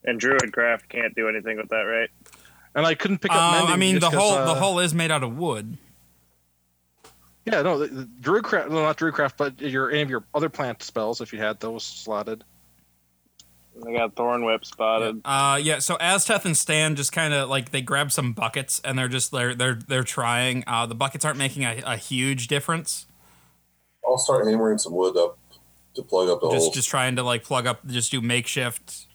and Druidcraft can't do anything with that, right? And I couldn't pick up. Uh, I mean, the just 'cause, whole uh, the hull is made out of wood. Yeah, no, the, the Druidcraft, no, not Druidcraft, but your any of your other plant spells, if you had those slotted. I got Thorn Whip spotted. Uh, yeah. So Azteth and Stan just kind of like they grab some buckets and they're just they're they're they're trying. Uh, the buckets aren't making a, a huge difference. I'll start hammering some wood up to plug up the Just holes. just trying to like plug up, just do makeshift.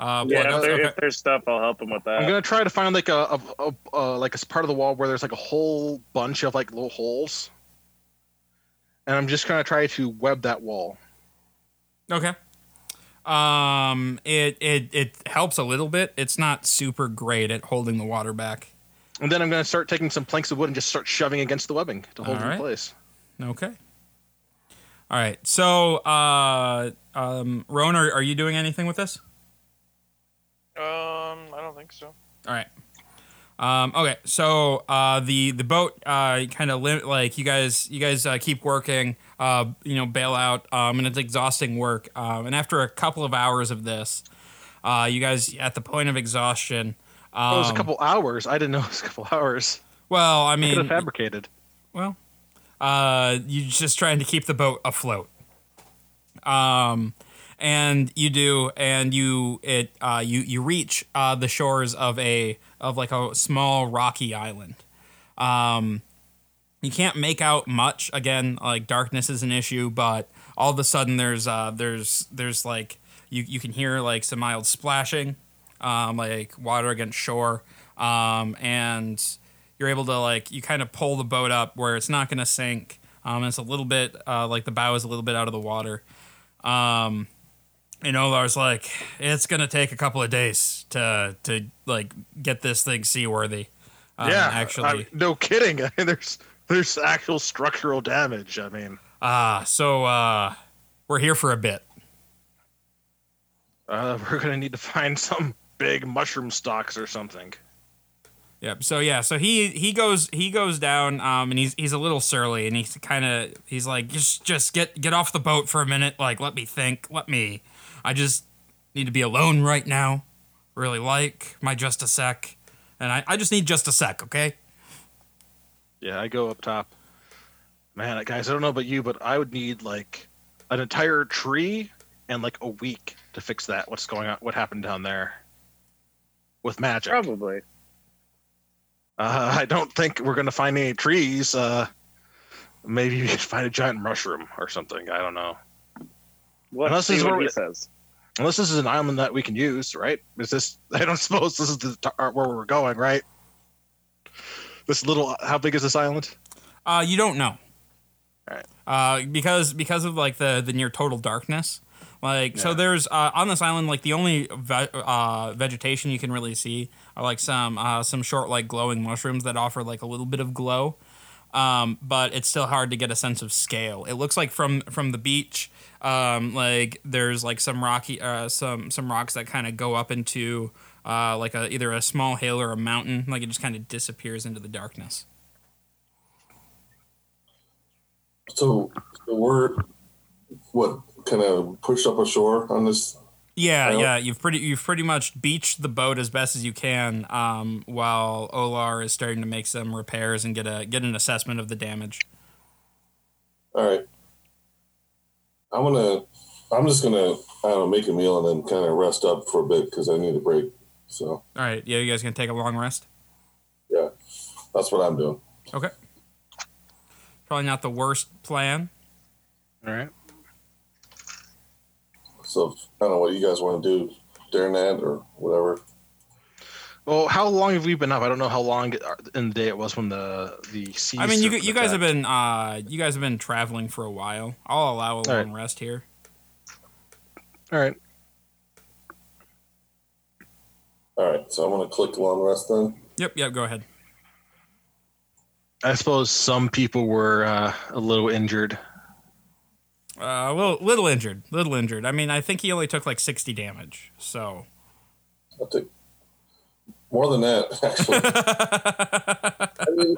Uh, Yeah, if, there, Okay. if there's stuff, I'll help him with that. I'm gonna try to find like a, a, a, a like a part of the wall where there's like a whole bunch of like little holes, and I'm just gonna try to web that wall. Okay. Um, it it it helps a little bit. It's not super great at holding the water back. And then I'm gonna start taking some planks of wood and just start shoving against the webbing to hold it Alright. in place. Okay. All right. So, uh, um, Roan, are, are you doing anything with this? Um, I don't think so. All right. Um, okay, so uh, the the boat uh, kind of li- like you guys you guys uh, keep working, uh, you know, bail out, um, and it's exhausting work. Um, and after a couple of hours of this, uh, you guys at the point of exhaustion. Um, oh, it was a couple hours. I didn't know it was a couple hours. Well, I mean, I could have mean, fabricated. well, uh, you're just trying to keep the boat afloat. Um, and you do, and you it uh, you you reach uh, the shores of a of like a small rocky island. Um, you can't make out much. Again, like darkness is an issue, but all of a sudden there's uh, there's there's like you you can hear like some mild splashing, um, like water against shore, um, and you're able to like you kind of pull the boat up where it's not going to sink. Um, it's a little bit uh, like the bow is a little bit out of the water. Um, and Olar's like, it's gonna take a couple of days to to like get this thing seaworthy. Um, yeah, actually, I- no kidding. I mean, there's there's actual structural damage. I mean, ah, so uh, we're here for a bit. uh, we're gonna need to find some big mushroom stalks or something. Yep. So yeah. So he he goes he goes down. Um, and he's he's a little surly, and he's kind of he's like just just get get off the boat for a minute. Like let me think. Let me. I just need to be alone right now. Really like my just a sec, and I I just need just a sec. Okay. Yeah, I go up top. Man, guys, I don't know about you, but I would need like an entire tree and like a week to fix that. What's going on? What happened down there with magic? Probably. Uh, I don't think we're gonna find any trees. Uh, maybe we could find a giant mushroom or something. I don't know. Let's Unless this is what he says. Unless this is an island that we can use, right? Is this? I don't suppose this is the t- uh, where we're going, right? This little. How big is this island? Uh, you don't know. Alright. Uh, because because of like the the near total darkness. Like so, there's uh, on this island like the only ve- uh, vegetation you can really see are like some uh, some short like glowing mushrooms that offer like a little bit of glow, um, but it's still hard to get a sense of scale. It looks like from from the beach, um, like there's like some rocky uh, some some rocks that kind of go up into uh, like a either a small hill or a mountain. Like it just kind of disappears into the darkness. So, so we're what kind of pushed up ashore on this. Yeah, Well- yeah. You've pretty you've pretty much beached the boat as best as you can, um, while Olar is starting to make some repairs and get a get an assessment of the damage. All right. I'm gonna. I'm just gonna. I don't know. Make a meal and then kind of rest up for a bit because I need a break. So All right, yeah. You guys gonna take a long rest? yeah, that's what I'm doing. Okay. Probably not the worst plan. All right. So I don't know what you guys want to do during that or whatever. Well, how long have we been up? I don't know how long in the day it was when the the sea. I mean, you you guys have been uh you guys have been traveling for a while. I'll allow a long right. rest here. All right. All right. So I'm gonna click long rest then. Yep, yep. Go ahead. I suppose some people were uh, a little injured. Uh, a little little injured, little injured. I mean, I think he only took like sixty damage. So. I'll take more than that actually. I mean,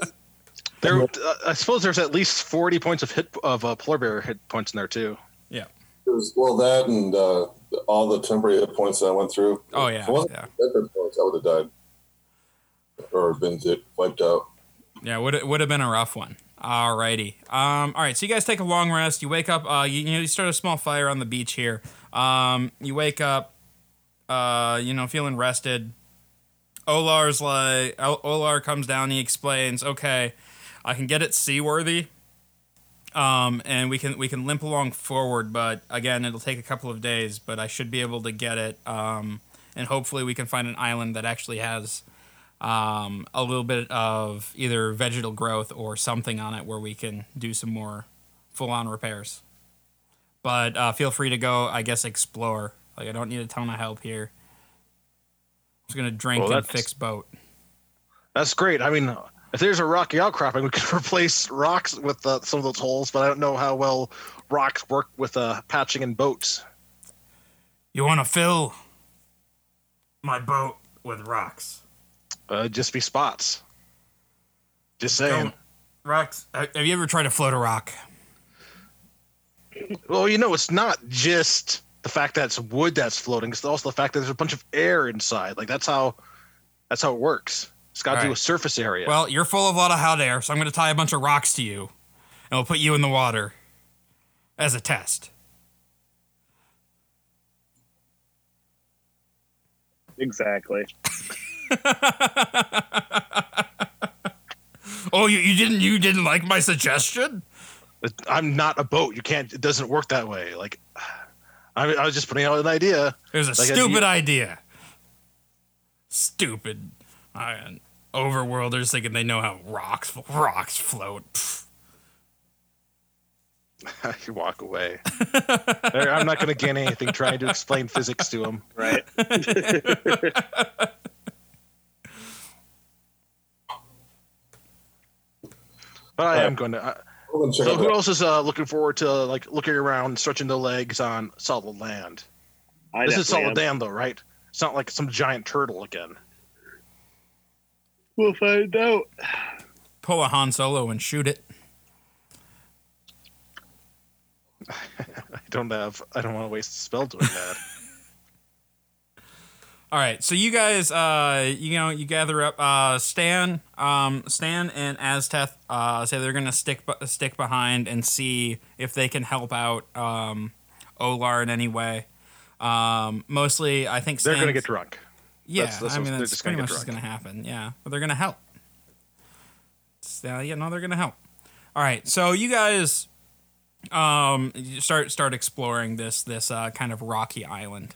There, uh, I suppose there's at least forty points of hit of uh, polar bear hit points in there too. Yeah. was, well, that and uh, all the temporary hit points that I went through. Oh yeah, it yeah. points, I would have died or been zip- wiped out. Yeah, would would have been a rough one. Alrighty. Um. All right. So you guys take a long rest. You wake up. Uh. You, you know you start a small fire on the beach here. Um. You wake up. Uh. You know feeling rested. Olar's like Olar comes down. He explains. Okay, I can get it seaworthy. Um. And we can we can limp along forward, but again, it'll take a couple of days. But I should be able to get it. Um. And hopefully we can find an island that actually has um, a little bit of either vegetal growth or something on it where we can do some more full on repairs. But uh, feel free to go, I guess, explore. Like, I don't need a ton of help here. I'm just going to drink Well, and fix boat. That's great. I mean, if there's a rocky outcropping, we could replace rocks with uh, some of those holes. But I don't know how well rocks work with uh, patching in boats. You want to fill my boat with rocks? Uh, just be spots. Just saying. Don't- Rocks. Have you ever tried to float a rock? Well, you know, it's not just the fact that it's wood that's floating. It's also the fact that there's a bunch of air inside. Like that's how that's how it works. It's got to do Alright. with surface area. Well, you're full of a lot of hot air, so I'm going to tie a bunch of rocks to you, and we'll put you in the water as a test. Exactly. Oh, you, you didn't you didn't like my suggestion? I'm not a boat. You can't. It doesn't work that way. Like, I, I was just putting out an idea. It was a Like stupid deal- idea. Stupid. I, overworlders thinking they know how rocks rocks float. You walk away. I'm not going to gain anything trying to explain physics to him. Right. But I Alright. am going to. I, I'm gonna check so who else is uh, looking forward to like looking around, stretching their legs on solid land? I this is solid am. land, though, right? It's not like some giant turtle again. We'll find out. Pull a Han Solo and shoot it. I don't have. I don't want to waste a spell doing that. All right, so you guys, uh, you know, you gather up. Uh, Stan, um, Stan, and Azteth uh, say they're gonna stick stick behind and see if they can help out um, Olar in any way. Um, mostly, I think They're going to get drunk. Yeah, That's- that's I mean that's just pretty much what's gonna happen. Yeah, but they're gonna help. So, yeah, no, they're gonna help. All right, so you guys, um, start start exploring this this uh, kind of rocky island.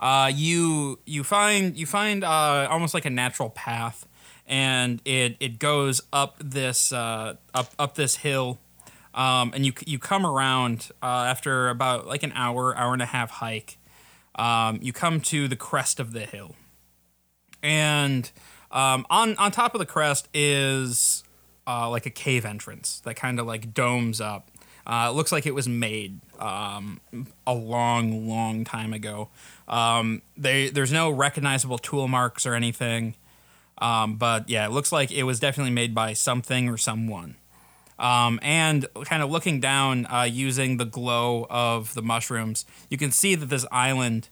Uh, you you find you find uh, almost like a natural path, and it it goes up this uh, up up this hill, um, and you you come around uh, after about like an hour hour and a half hike. Um, you come to the crest of the hill, and um, on on top of the crest is uh, like a cave entrance that kind of like domes up. Uh, it looks like it was made um, a long, long time ago. Um, they, there's no recognizable tool marks or anything, um, but yeah, it looks like it was definitely made by something or someone. Um, and kind of looking down uh, using the glow of the mushrooms, you can see that this island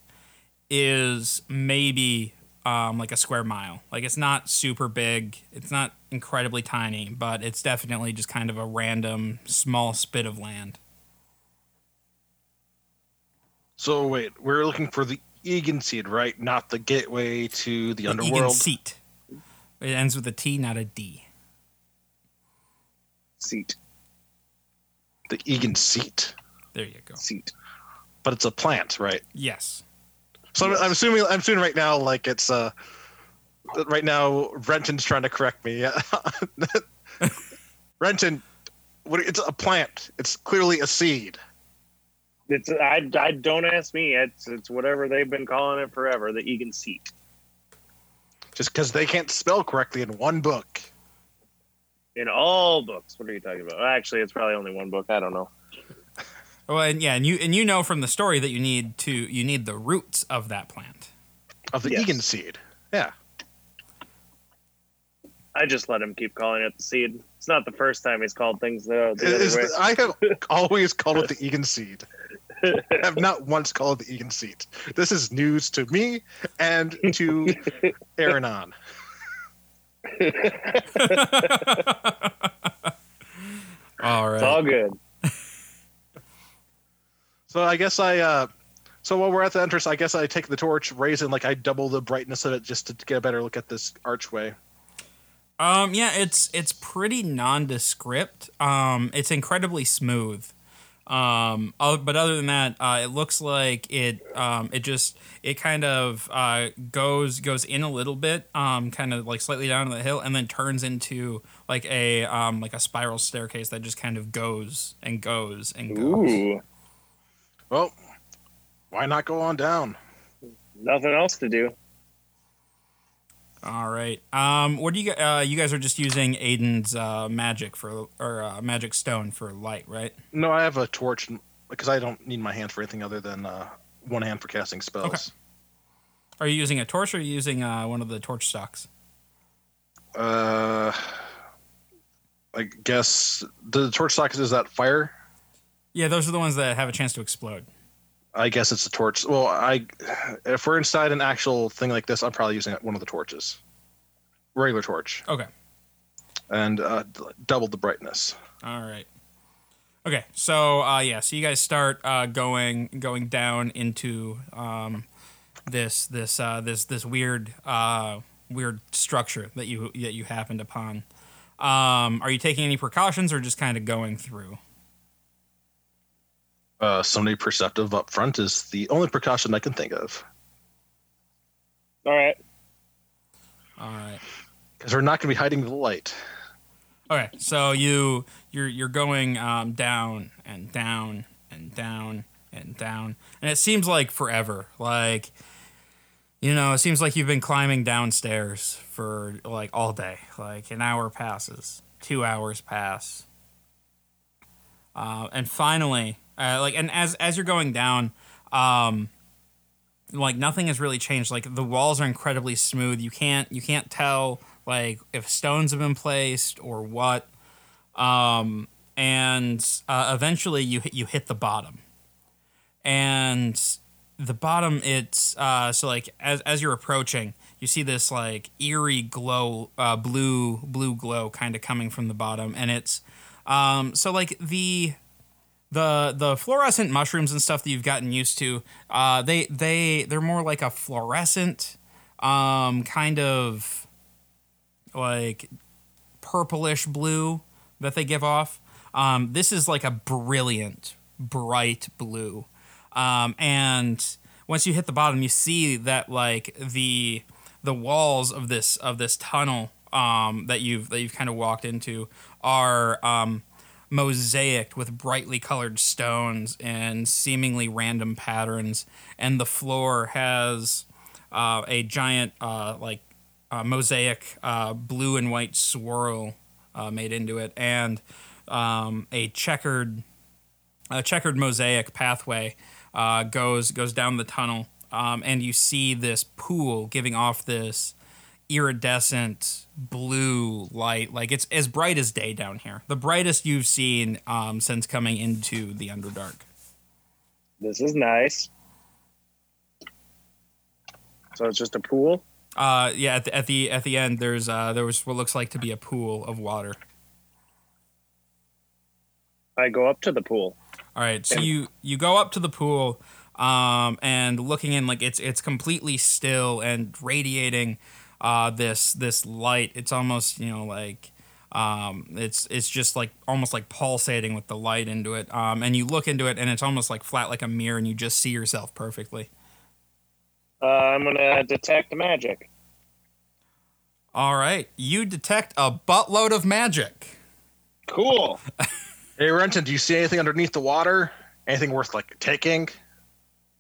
is maybe um, like a square mile. Like it's not super big, it's not incredibly tiny, but it's definitely just kind of a random small spit of land. So wait, we're looking for the Egan seed, right? Not the gateway to the The Egan underworld. seat. It ends with a T, not a D. Seat. The Egan seat, There you go. Seat. but it's a plant, right? Yes. So I'm- I'm assuming I'm assuming right now, like it's uh, right now Renton's trying to correct me. Renton, what? It's a plant. It's clearly a seed. It's I, I don't ask me. It's it's whatever they've been calling it forever. The Egan seat. Just because they can't spell correctly in one book. In all books. What are you talking about? Actually, it's probably only one book. I don't know. Well, and yeah, and you and you know from the story that you need to you need the roots of that plant. Of the Yes. Egan seed. Yeah. I just let him keep calling it the seed. It's not the first time he's called things the, the other is- way. I have always called it the Egan seed. I have not once called it the Egan seed. This is news to me and to Aaronon. All right. All It's all right. good. So I guess I uh so while we're at the entrance, I guess I take the torch, raise it, and like I double the brightness of it just to get a better look at this archway. Um, yeah, it's it's pretty nondescript. Um, it's incredibly smooth. Um, but other than that, uh, it looks like it um, it just it kind of uh, goes goes in a little bit, um, kind of like slightly down the hill, and then turns into like a um, like a spiral staircase that just kind of goes and goes and goes. Ooh, Well, why not go on down? nothing else to do. All right. Um, what do you uh, you guys are just using Aiden's uh, magic for or uh, magic stone for light, right? No, I have a torch because I don't need my hand for anything other than uh, one hand for casting spells. Okay. Are you using a torch or are you using uh, one of the torch stocks? Uh, I guess the torch socket is that fire. Yeah, those are the ones that have a chance to explode. I guess it's a torch. Well, I if we're inside an actual thing like this, I'm probably using one of the torches, regular torch, Okay. and uh, d- double the brightness. All right. Okay. So uh, yeah, so you guys start uh, going going down into um, this this uh, this this weird uh, weird structure that you that you happened upon. Um, are you taking any precautions or just kind of going through? Uh, somebody perceptive up front is the only precaution I can think of All right. All right. because we're not going to be hiding the light. All right. so you you're you're going um, down and down and down and down, and it seems like forever. Like, you know, it seems like you've been climbing downstairs for like all day. Like an hour passes, two hours pass, uh, and finally, uh, like, and as as you're going down, um, like nothing has really changed. Like the walls are incredibly smooth. You can't you can't tell like if stones have been placed or what. Um, and uh, eventually you you hit the bottom, and the bottom it's uh so like as as you're approaching you see this like eerie glow uh blue blue glow kind of coming from the bottom and it's um so like the the the fluorescent mushrooms and stuff that you've gotten used to uh they they they're more like a fluorescent um kind of like purplish blue that they give off. Um this is like a brilliant bright blue. Um, and once you hit the bottom, you see that like the the walls of this of this tunnel um, that you've that you've kind of walked into are um, mosaicked with brightly colored stones and seemingly random patterns, and the floor has uh, a giant uh, like uh, mosaic uh, blue and white swirl uh, made into it, and um, a checkered a checkered mosaic pathway uh, goes goes down the tunnel, um, and you see this pool giving off this iridescent blue light, like it's as bright as day down here, the brightest you've seen um, since coming into the Underdark. This is nice. So it's just a pool. Uh, yeah, at the, at the at the end, there's uh, there was what looks like to be a pool of water. I go up to the pool. All right, so you you go up to the pool, um, and looking in, like it's it's completely still and radiating, uh, this this light. It's almost you know like, um, it's it's just like almost like pulsating with the light into it. Um, and you look into it, and it's almost like flat like a mirror, and you just see yourself perfectly. Uh, I'm gonna detect magic. All right, you detect a buttload of magic. Cool. Hey, Renton, do you see anything underneath the water? Anything worth like taking?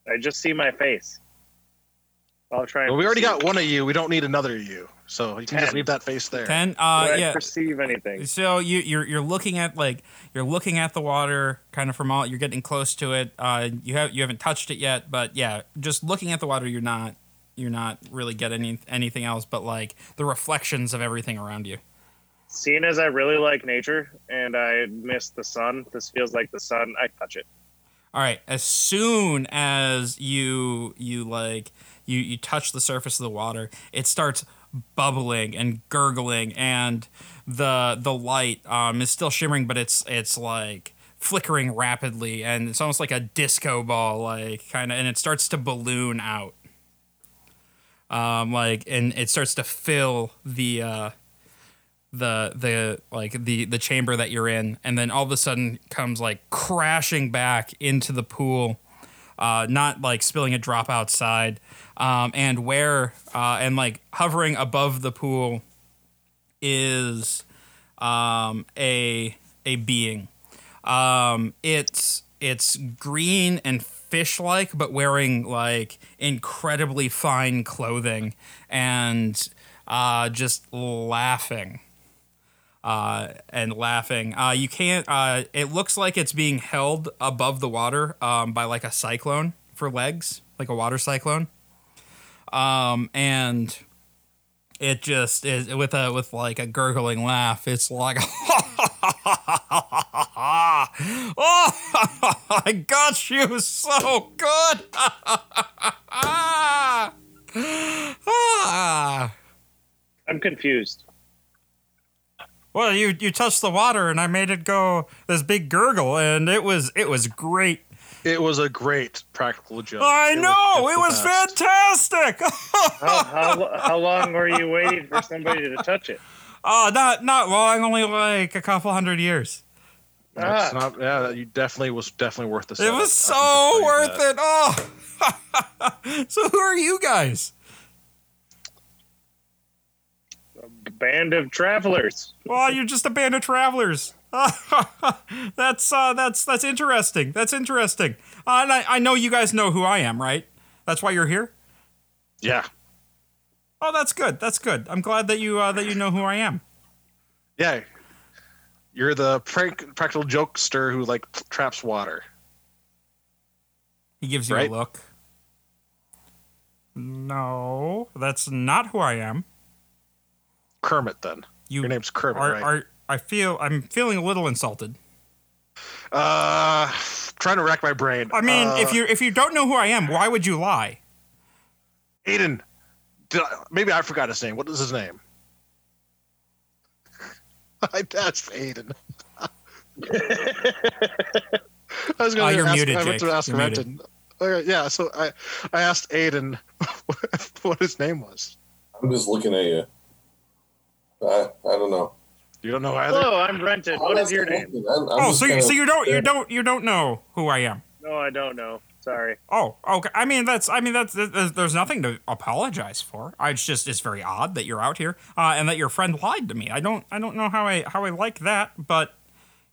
I just see my face. I'll try. Well, we already got one of you. We don't need another of you. So you can just leave that face there. Ten. Do Uh, I yeah. perceive anything? So you you're you're looking at like you're looking at the water kind of from all you're getting close to it. Uh, you have you haven't touched it yet, but yeah, just looking at the water, you're not you're not really getting any, anything else but like the reflections of everything around you. Seeing as I really like nature and I miss the sun, this feels like the sun. I touch it. All right, as soon as you you like you you touch the surface of the water, it starts bubbling and gurgling, and the the light um, is still shimmering, but it's it's like flickering rapidly, and it's almost like a disco ball, like kind of, and it starts to balloon out. Um, like, and it starts to fill the uh, the the like the the chamber that you're in and then all of a sudden comes like crashing back into the pool uh not like spilling a drop outside um and where uh and like hovering above the pool is um a a being. Um it's it's green and fish like but wearing like incredibly fine clothing and uh just laughing uh, and laughing. Uh, you can't. Uh, it looks like it's being held above the water um, by like a cyclone for legs, like a water cyclone. Um, and it just is with a with like a gurgling laugh. It's like, oh, I got you so good. Ah. I'm confused. Well, you you touched the water and I made it go this big gurgle and it was it was great. It was a great practical joke. I It know just it was best. fantastic. How, how, how long were you waiting for somebody to touch it? oh, not not long, only like a couple hundred years. That's Ah. not, yeah, you definitely was definitely worth the. It setup. was so worth just tell you it. Oh, so who are you guys? A band of travelers. Well, you're just a band of travelers. that's uh, that's that's interesting. That's interesting. Uh, and I, I know you guys know who I am, right? That's why you're here. Yeah, Oh, that's good. That's good. I'm glad that you uh, that you know who I am. yeah. You're the prank, practical jokester who like traps water. He gives you Right? a look. No, that's not who I am. Kermit, then. You Your name's Kermit, are, right? are I feel I'm feeling a little insulted. Uh, trying to rack my brain. I mean, Uh, if you if you don't know who I am, why would you lie? Aiden, did I, maybe I forgot his name. What is his name? I asked Aiden. I was going to you're ask. muted, I went to ask You're muted. Renton. Okay, yeah, so I I asked Aiden what his name was. I'm just looking at you. I I don't know. You don't know either. Hello, I'm Renton. What is your name? I'm, I'm oh, so you, so you don't you don't you don't know who I am? No, I don't know. Sorry. Oh, okay. I mean, that's. I mean, that's. There's, there's nothing to apologize for. I, it's just. It's very odd that you're out here, uh, and that your friend lied to me. I don't. I don't know how I how I like that, but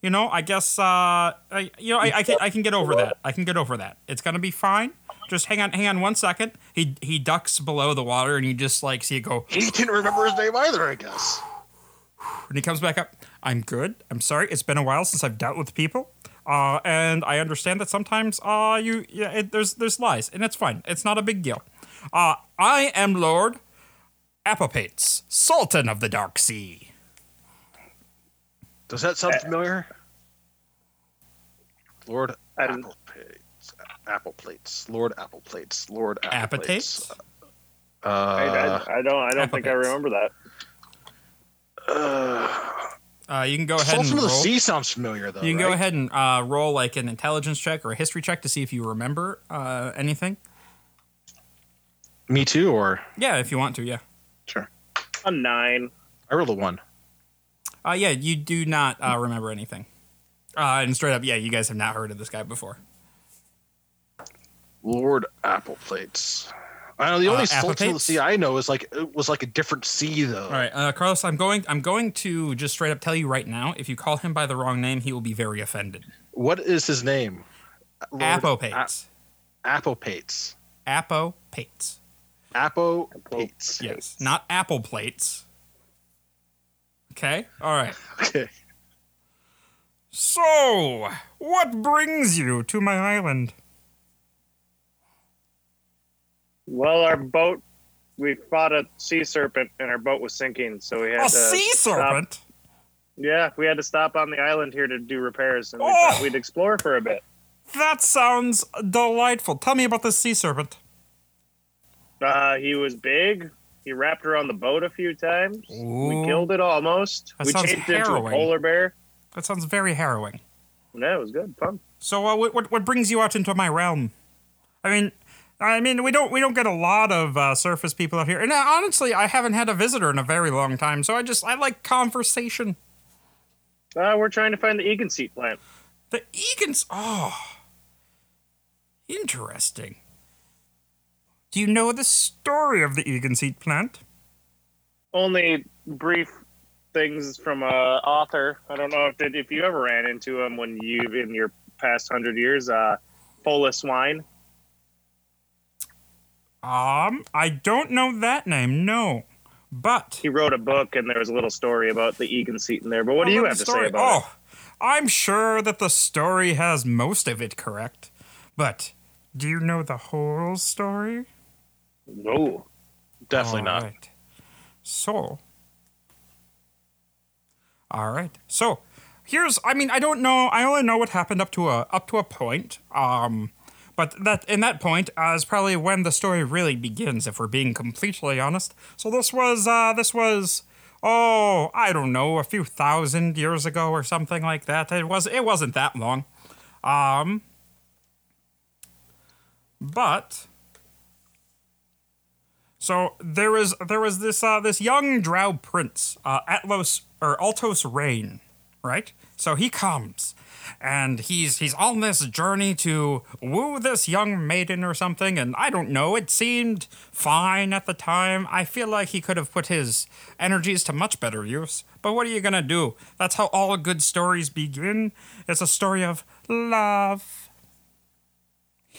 you know, I guess. Uh, I, you know, I, I can I can get over that. I can get over that. It's gonna be fine. Just hang on, hang on one second. He he ducks below the water, and you just like see it go, He didn't remember his name either, I guess. and he comes back up. I'm good. I'm sorry. It's been a while since I've dealt with people. Uh, and I understand that sometimes uh, you yeah, it, there's there's lies, and it's fine. It's not a big deal. Uh, I am Lord Apopates, Sultan of the Dark Sea. Does that sound familiar? Lord I Apple Plates. Apple Plates. Lord Apple Plates. Lord Apple Plates. Uh, I, I, I don't. I don't think I remember that. Uh, you can go ahead Sultan and of the roll. Sea sounds familiar, though. You can go ahead and uh, roll like an intelligence check or a history check to see if you remember uh, anything. Me too, or Yeah, if you want to. Yeah. sure. A nine. I rolled a one. Uh, yeah, you do not uh, remember anything. Uh, and straight up, yeah, you guys have not heard of this guy before. Lord Apple Plates. I know the Uh, only Sultan the Sea I know is like it was like a different sea though. All right, uh, Carlos, I'm going. I'm going to just straight up tell you right now. If you call him by the wrong name, he will be very offended. What is his name? Lord Apopates. A- Apopates. Apopates. Apopates. Yes, not apple plates. Okay. All right. Okay. So, what brings you to my island? Well, our boat. We fought a sea serpent, and our boat was sinking, so we had A to sea stop- serpent. Yeah, we had to stop on the island here to do repairs, and we Oh! thought we'd explore for a bit. That sounds delightful. Tell me about the sea serpent. Uh, he was big. He wrapped around the boat a few times. Ooh. We killed it almost. That we changed it into a harrowing. polar bear. That sounds very harrowing. Yeah, it was good, fun. So, uh, what, what what brings you out into my realm? I mean, I mean, we don't we don't get a lot of uh, surface people out here, and uh, honestly, I haven't had a visitor in a very long time. So I just I like conversation. Uh, we're trying to find the Egan seed plant. The Egans. Oh, interesting. Do you know the story of the Egan seed plant? Only brief things from a author. I don't know if if you ever ran into him when you've in your past hundred years. Uh, Polis wine. Um, I don't know that name. No, but He wrote a book, and there was a little story about the Egan seat in there. But what do Oh, you have to say about it? Oh, I'm sure that the story has most of it correct, but do you know the whole story? No. Definitely All not. right. So, all right. So, here's. I mean, I don't know. I only know what happened up to a up to a point. Um, but that in that point uh, is probably when the story really begins. If we're being completely honest. So this was uh, this was. Oh, I don't know, a few thousand years ago or something like that. It was it wasn't that long. Um but so there was there was this uh, this young drow prince, uh, Atlos or Altos Rain, right? So he comes, and he's he's on this journey to woo this young maiden or something. And I don't know. It seemed fine at the time. I feel like he could have put his energies to much better use. But what are you gonna do? That's how all good stories begin. It's a story of love.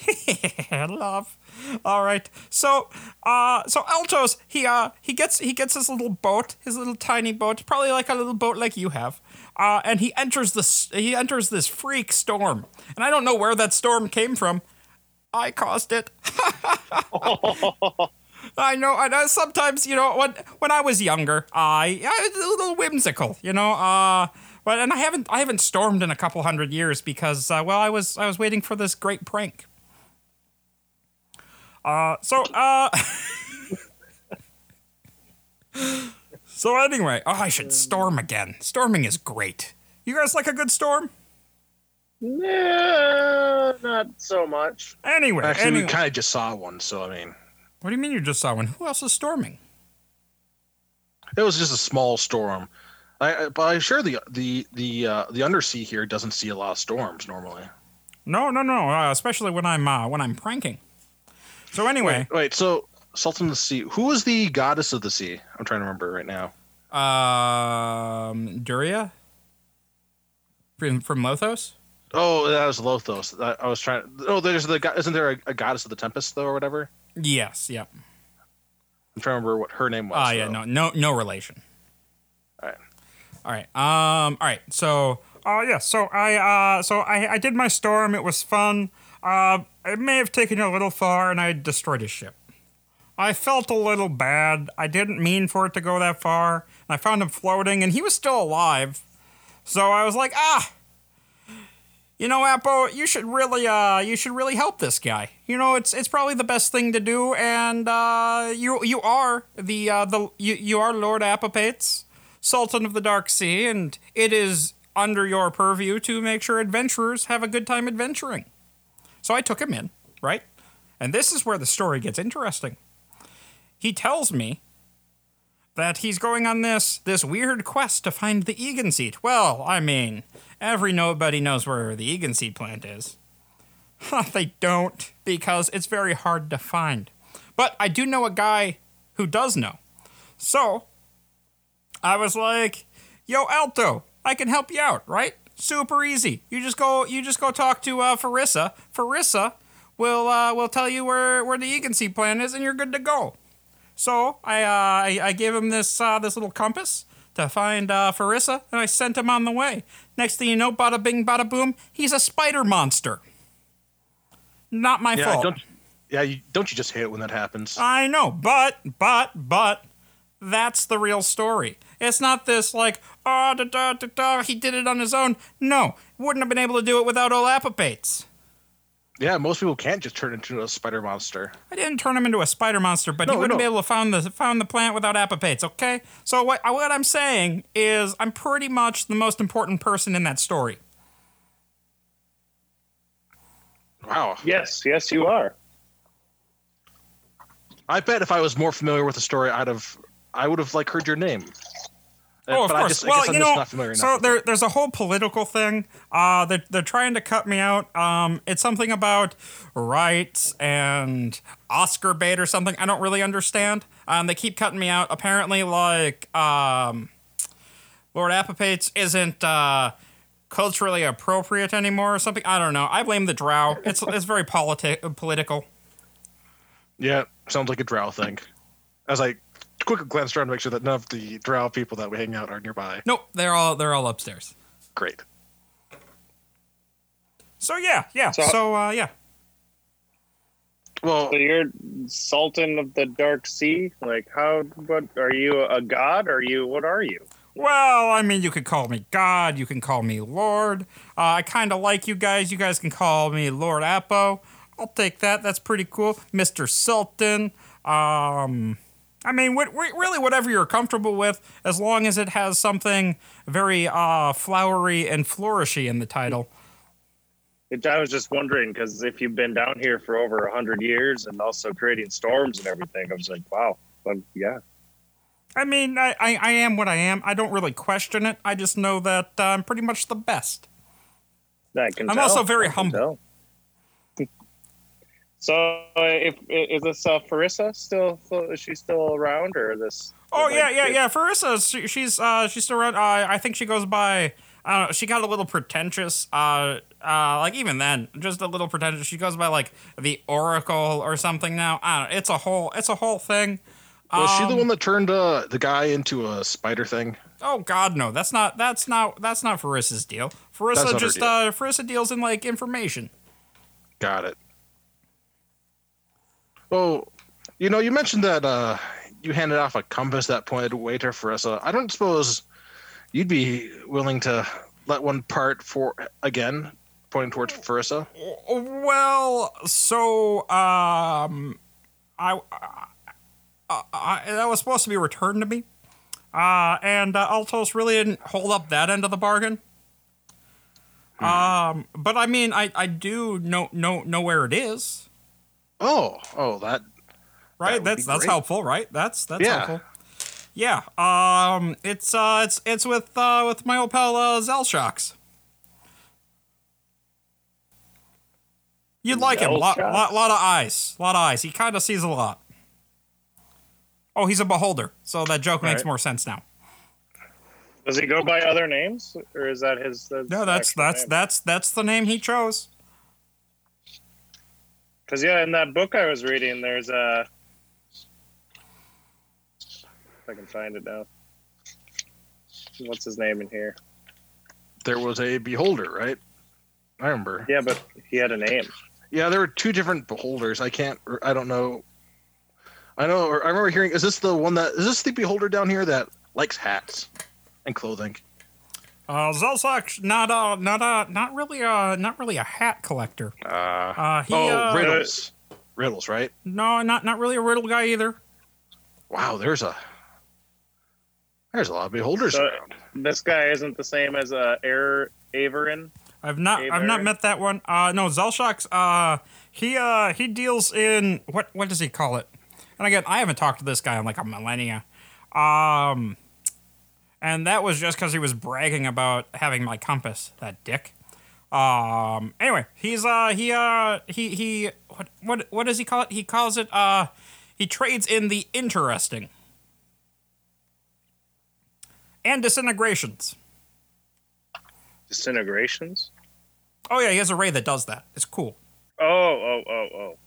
love. All right. So, uh, so Altos, he uh, he gets he gets his little boat, his little tiny boat, probably like a little boat like you have, uh, and he enters this he enters this freak storm, and I don't know where that storm came from. I caused it. I know. I know. Sometimes, you know, when when I was younger, I, I was a little whimsical. You know, uh, But and I haven't I haven't stormed in a couple hundred years because uh, well I was I was waiting for this great prank. Uh, so uh. so anyway, oh I should storm again. Storming is great. You guys like a good storm? Nah, not so much. Anyway, Actually, anyway. we kind of just saw one, so I mean, what do you mean you just saw one? Who else is storming? it was just a small storm. I, I- but I'm sure the the the uh, the undersea here doesn't see a lot of storms normally. No, no, no. Uh, especially when I'm uh, when I'm pranking. So anyway, Wait, so Sultan of the Sea. Who is the goddess of the sea? I'm trying to remember right now. um, Duria from from Lothos. Oh, that was Lothos. I, I was trying. Oh, there's the. Isn't there a, a goddess of the tempest though, or whatever? Yes, yep. I'm trying to remember what her name was. Ah, yeah, though. no, no, no relation. All right. All right. Um. All right. So. Uh. Yeah. So I. Uh. So I. I did my storm. It was fun. Uh. It may have taken a little far, and I destroyed his ship. I felt a little bad. I didn't mean for it to go that far. And I found him floating, and he was still alive. So I was like, ah. You know, Appo, you should really, uh, you should really help this guy. You know, it's it's probably the best thing to do, and uh, you you are the uh, the you you are Lord Apopates, Sultan of the Dark Sea, and it is under your purview to make sure adventurers have a good time adventuring. So I took him in, right? And this is where the story gets interesting. He tells me that he's going on this this weird quest to find the Egan seat. Well, I mean, every nobody knows where the Egan seed plant is. they don't, because it's very hard to find. But I do know a guy who does know. So I was like, "Yo, Alto, I can help you out, right? Super easy. You just go, you just go talk to uh, Farissa. Farissa will uh, will tell you where where the Egan seed plant is, and you're good to go." So I uh, I, I gave him this uh, this little compass to find uh, Farissa, and I sent him on the way. Next thing you know, bada bing, bada boom, he's a spider monster. Not my Yeah, fault. don't. Yeah, you, don't you just hate it when that happens? I know, but but but that's the real story. It's not this like oh da da da da he did it on his own. No, wouldn't have been able to do it without Olapapates. yeah, most people can't just turn into a spider monster. I didn't turn him into a spider monster, but he wouldn't no. be able to find the found the plant without apopates. Okay, so what uh, what I'm saying is I'm pretty much the most important person in that story. Wow. Yes, yes, you are. I bet if I was more familiar with the story, I'd have. I would have like heard your name. Oh, of but course. just, well, you know, not familiar enough so there, there's a whole political thing. Uh, they're, they're trying to cut me out. Um, it's something about rights and Oscar bait or something. I don't really understand. Um, they keep cutting me out. Apparently, like um, Lord Apopates isn't uh, culturally appropriate anymore or something. I don't know. I blame the Drow. It's it's very politi- political. Yeah, sounds like a drow thing. As I quickly glance around to make sure that none of the drow people that we hang out are nearby. Nope, they're all they're all upstairs. Great. So yeah, yeah. So, So- uh, yeah. Well, So you're Sultan of the Dark Sea. Like, how? What are you? A god? Are you? What are you? Well, I mean, you could call me God. You can call me Lord. Uh, I kind of like you guys. You guys can call me Lord Appo. I'll take that. That's pretty cool, Mister Sultan. Um, I mean, what, really, whatever you're comfortable with, as long as it has something very uh, flowery and flourishy in the title. It, I was just wondering because if you've been down here for over a hundred years and also creating storms and everything, I was like, wow, well, yeah. I mean, I, I, I am what I am. I don't really question it. I just know that uh, I'm pretty much the best. I can I'm tell. also very humble. tell. So, if is this uh, Farissa still? Is she still around, or this? Oh like, yeah, yeah, yeah. Farissa, she, she's uh, she's still around. Uh, I think she goes by. I don't know. She got a little pretentious. Uh, uh, like even then, just a little pretentious. She goes by like the Oracle or something now. I don't know. It's a whole. It's a whole thing. was she the Um, one that turned uh, the guy into a spider thing? Oh God, no. That's not. That's not. That's not Farissa's deal. Farissa just. deal. Uh, Farissa deals in like information. Got it. Well, you know, you mentioned that uh, you handed off a compass that pointed way to Farissa. I don't suppose you'd be willing to let one part for again, pointing towards Farissa. Well, so um, I, I, I that was supposed to be returned to me, uh, and uh, Altos really didn't hold up that end of the bargain. Um, but I mean, I, I do know know know where it is, Oh, oh, that right? would That's that's great. helpful, right? That's that's Yeah. helpful. Yeah. Um, it's uh, it's it's with uh, with my old pal uh, Zelshox. You'd like him. Lot, Zelshox? lot, lot of eyes. A lot of eyes. He kind of sees a lot. Oh, he's a beholder, so that joke makes Right. more sense now. Does he go by other names, or is that his? No, that's that's that's that's the name he chose. Because yeah, in that book I was reading, there's a. If I can find it now. What's his name in here? there was a beholder, right? I remember. Yeah, but he had a name. Yeah, there were two different beholders. I can't. I don't know. I know. Or I remember hearing. Is this the one that? Is this the beholder down here that likes hats and clothing? Uh, Zelshox, not uh, not uh, not really uh, not really a hat collector. Uh, Uh, he oh, uh, riddles. Riddles, right? no, not not really a riddle guy either. Wow, there's a. There's a lot of beholders So- around. This guy isn't the same as uh, Air Averin. I've not Hey, I've not met that one. Uh no, Zelshox uh he uh he deals in what what does he call it? And again, I haven't talked to this guy in like a millennia. Um and that was just cuz he was bragging about having my compass, that dick. Um anyway, he's uh he uh he he what what what does he call it? He calls it uh he trades in the interesting. And disintegrations. Disintegrations. Oh yeah, he has a ray that does that. It's cool. Oh, oh, oh, oh.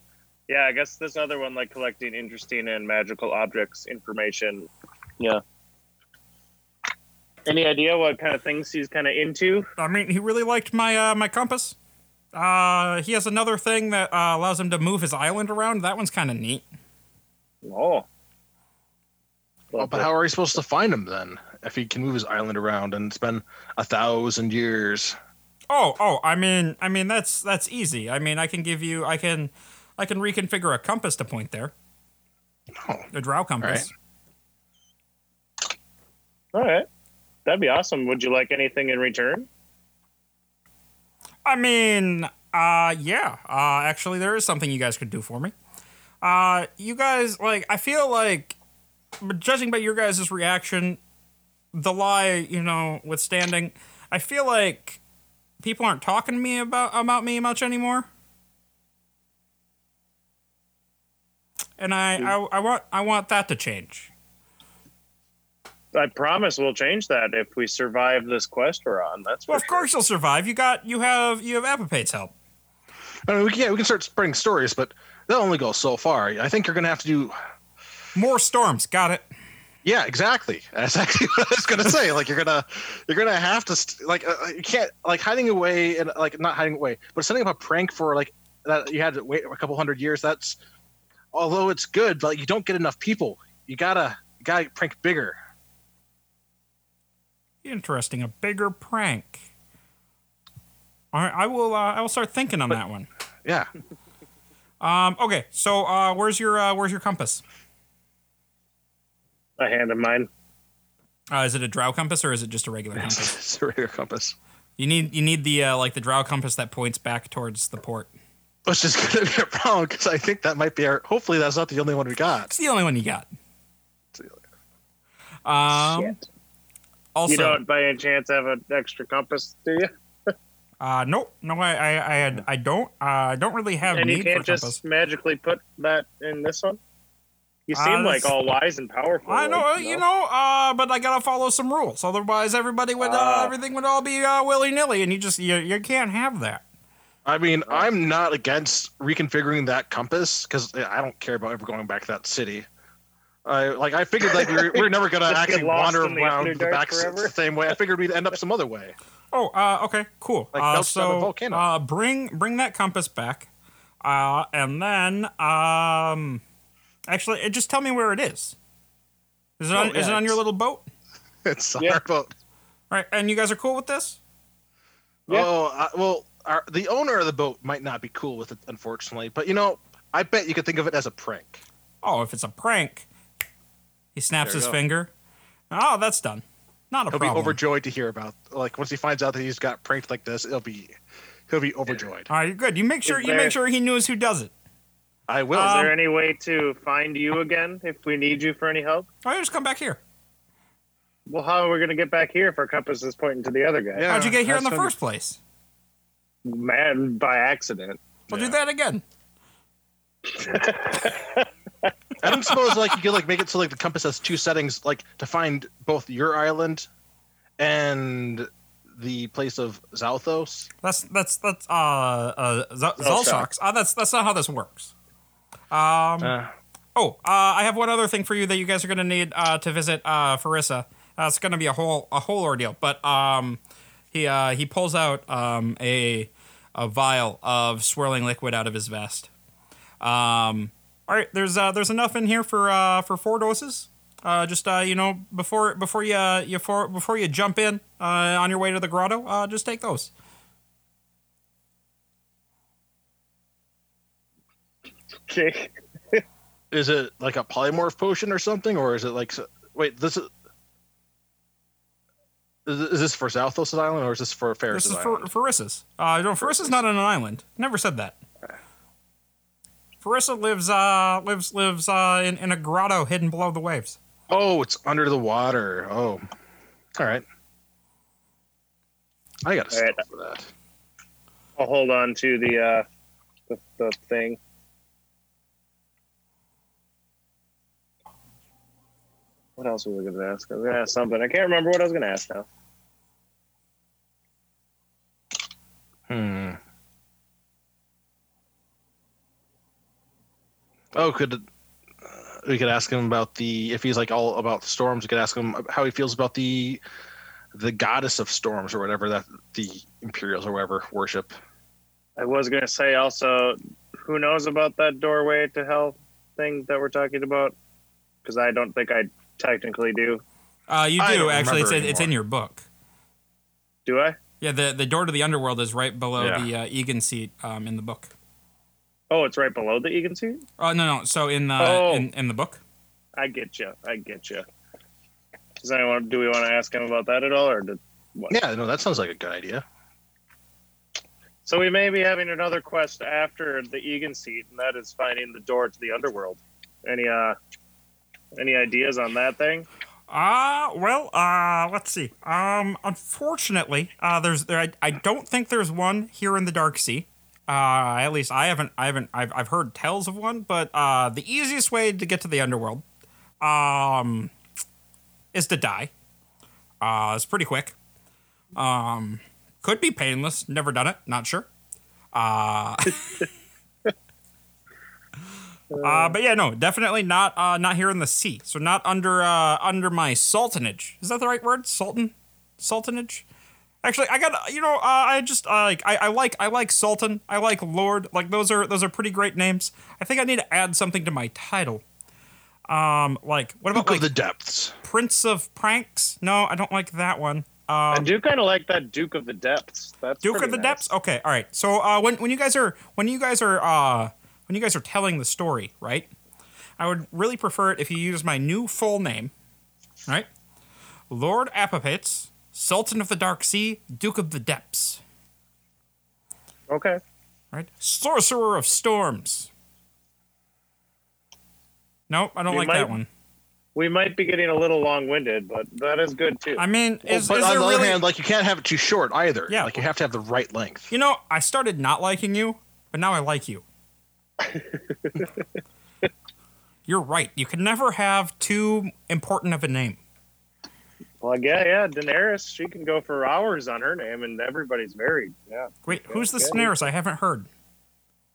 Yeah, I guess this other one, like collecting interesting and magical objects information. Yeah. Any idea what kind of things he's kind of into? I mean, he really liked my uh, my compass. Uh, he has another thing that uh, allows him to move his island around. That one's kind of neat. Oh. Well, but how are we supposed to find him then? If he can move his island around and it's been a thousand years. Oh, oh, I mean, I mean that's that's easy. I mean, I can give you, I can, I can reconfigure a compass to point there. Oh, A drow compass. All right. That'd be awesome. Would you like anything in return? I mean, uh, yeah. Uh, actually, there is something you guys could do for me. Uh, you guys like, I feel like, judging by your guys' reaction, the lie, you know, withstanding, I feel like people aren't talking to me about about me much anymore. And I, I, I want I want that to change. I promise we'll change that if we survive this quest we're on. That's Well, for of course you'll survive. You got you have you have Apipate's help. I mean, we can, yeah, we can start spreading stories, but that only goes so far. I think you're going to have to do. More storms. Got it. Yeah, exactly. That's actually what I was going to say. Like you're gonna, you're gonna have to st- like uh, you can't like hiding away and like not hiding away, but setting up a prank for like that you had to wait a couple hundred years. That's although it's good, but you don't get enough people. You gotta, you gotta prank bigger. Interesting. A bigger prank. All right, I will. Uh, I will start thinking on that one. Yeah. Um. Okay. So, uh, where's your uh, where's your compass? a hand of mine. Uh, is it a drow compass or is it just a regular compass? it's a regular compass. You need you need the uh, like the drow compass that points back towards the port. Which is going to be a problem because I think that might be our. Hopefully, that's not the only one we got. It's the only one you got. Um. Shit. Also, you don't by any chance have an extra compass, do you? uh, nope, no, I, I, I, had, I don't, uh, I don't really have and you need can't for just compass. magically put that in this one? You Uh, seem like all wise and powerful. I know, like, uh, you know, uh, but I gotta follow some rules. Otherwise, everybody would, uh, Ah. everything would all be uh, willy nilly, and you just, you, you can't have that. I mean, I'm not against reconfiguring that compass because I don't care about ever going back to that city. I like I figured like we we're, we're never gonna actually wander in the around the Underdark back s- forever? the same way. I figured we'd end up some other way. Oh, uh, okay, cool. Like uh, melts a so, volcano. uh, bring bring that compass back, uh, and then, um, actually, uh, just tell me where it is. Is it on, Oh, is it on your little boat? It's on Yeah. our boat. Right, and you guys are cool with this? Yeah. Oh, uh, well, our, the owner of the boat might not be cool with it, unfortunately. But you know, I bet you could think of it as a prank. Oh, if it's a prank, he snaps his go. finger. Oh, that's done. Not a problem. He'll be overjoyed to hear about. Like once he finds out that he's got pranked like this, he'll be he'll be overjoyed. All right, you're good. You make sure Is you make sure he knows who does it. I will. Is Um, there any way to find you again if we need you for any help? Oh, you just come back here. Well, how are we going to get back here if our compass is pointing to the other guy? Yeah. How'd you get here in the first place? Man, by accident. We'll Yeah. do that again. I don't suppose like you could like make it so like the compass has two settings, like to find both your island and the place of Zalthos. That's that's that's uh uh Z- Zalshok. Zalshoks. Uh, that's that's not how this works. Um. Uh, Oh, uh, I have one other thing for you that you guys are going to need uh, to visit uh, Farissa. Uh, it's going to be a whole a whole ordeal, but um, he uh, he pulls out um, a a vial of swirling liquid out of his vest. Um, all right, there's uh, there's enough in here for uh, for four doses. Uh, just uh, you know, before before you uh, you for, before you jump in uh, on your way to the grotto, uh, just take those. Okay. is it like a polymorph potion or something, or is it like? Wait, this is. Is is this for Zalthos' island or is this for Ferris' This is for island? Farissa's. Uh, no, Farissa's not on an island. Never said that. Farissa lives uh lives lives uh in, in a grotto hidden below the waves. Oh, it's under the water. Oh, all right. I got to All right. stop for that. I'll hold on to the uh, the, the thing. What else was I going to ask? I was going to ask something. I can't remember what I was going to ask now. Hmm. Oh, could uh, we could ask him about the if he's like all about storms? We could ask him how he feels about the the goddess of storms or whatever that the Imperials or whatever worship. I was going to say also, who knows about that doorway to hell thing that we're talking about? Because I don't think I technically do. Uh, you do actually. It's, remember it's in your book. Do I? Yeah, the the door to the underworld is right below Yeah. the uh, Egan seat um, in the book. Oh, it's right below the Egan seat? Oh no no. So in the Oh. in, in the book. I get you. I get you. Does anyone? Do we want to ask him about that at all, or did, what? Yeah, no, that sounds like a good idea. So we may be having another quest after the Egan seat, and that is finding the door to the underworld. Any uh, any ideas on that thing? Uh, well, uh, let's see. Um, unfortunately, uh, there's there. I, I don't think there's one here in the Dark Sea. Uh, at least I haven't. I haven't. I've, I've heard tales of one, but uh, the easiest way to get to the underworld, um, is to die. Uh, it's pretty quick. Um, could be painless. Never done it. Not sure. Uh, uh, but yeah, no, definitely not. Uh, not here in the sea. So not under uh, under my sultanage. Is that the right word? Sultan, sultanage. Actually, I got you know. Uh, I just uh, like I, I like I like sultan. I like lord. Like those are those are pretty great names. I think I need to add something to my title. Um, like what about Book like of the depths. Prince of Pranks? No, I don't like that one. I Um, do kind of like that Duke of the Depths. That's Duke of the nice. Depths. Okay, all right. So uh, when when you guys are when you guys are uh, when you guys are telling the story, right? I would really prefer it if you use my new full name, right? Lord Apopates, Sultan of the Dark Sea, Duke of the Depths, Okay. right? Sorcerer of Storms. Nope, I don't You like might- that one. We might be getting a little long-winded, but that is good too. I mean, is, but is on there the other really? hand, like you can't have it too short either. Yeah. Like you have to have the right length. You know, I started not liking you, but now I like you. You're right. You can never have too important of a name. Well, yeah, yeah. Daenerys, she can go for hours on her name, and everybody's married. Yeah. Wait, who's the Yeah. Daenerys? I haven't heard.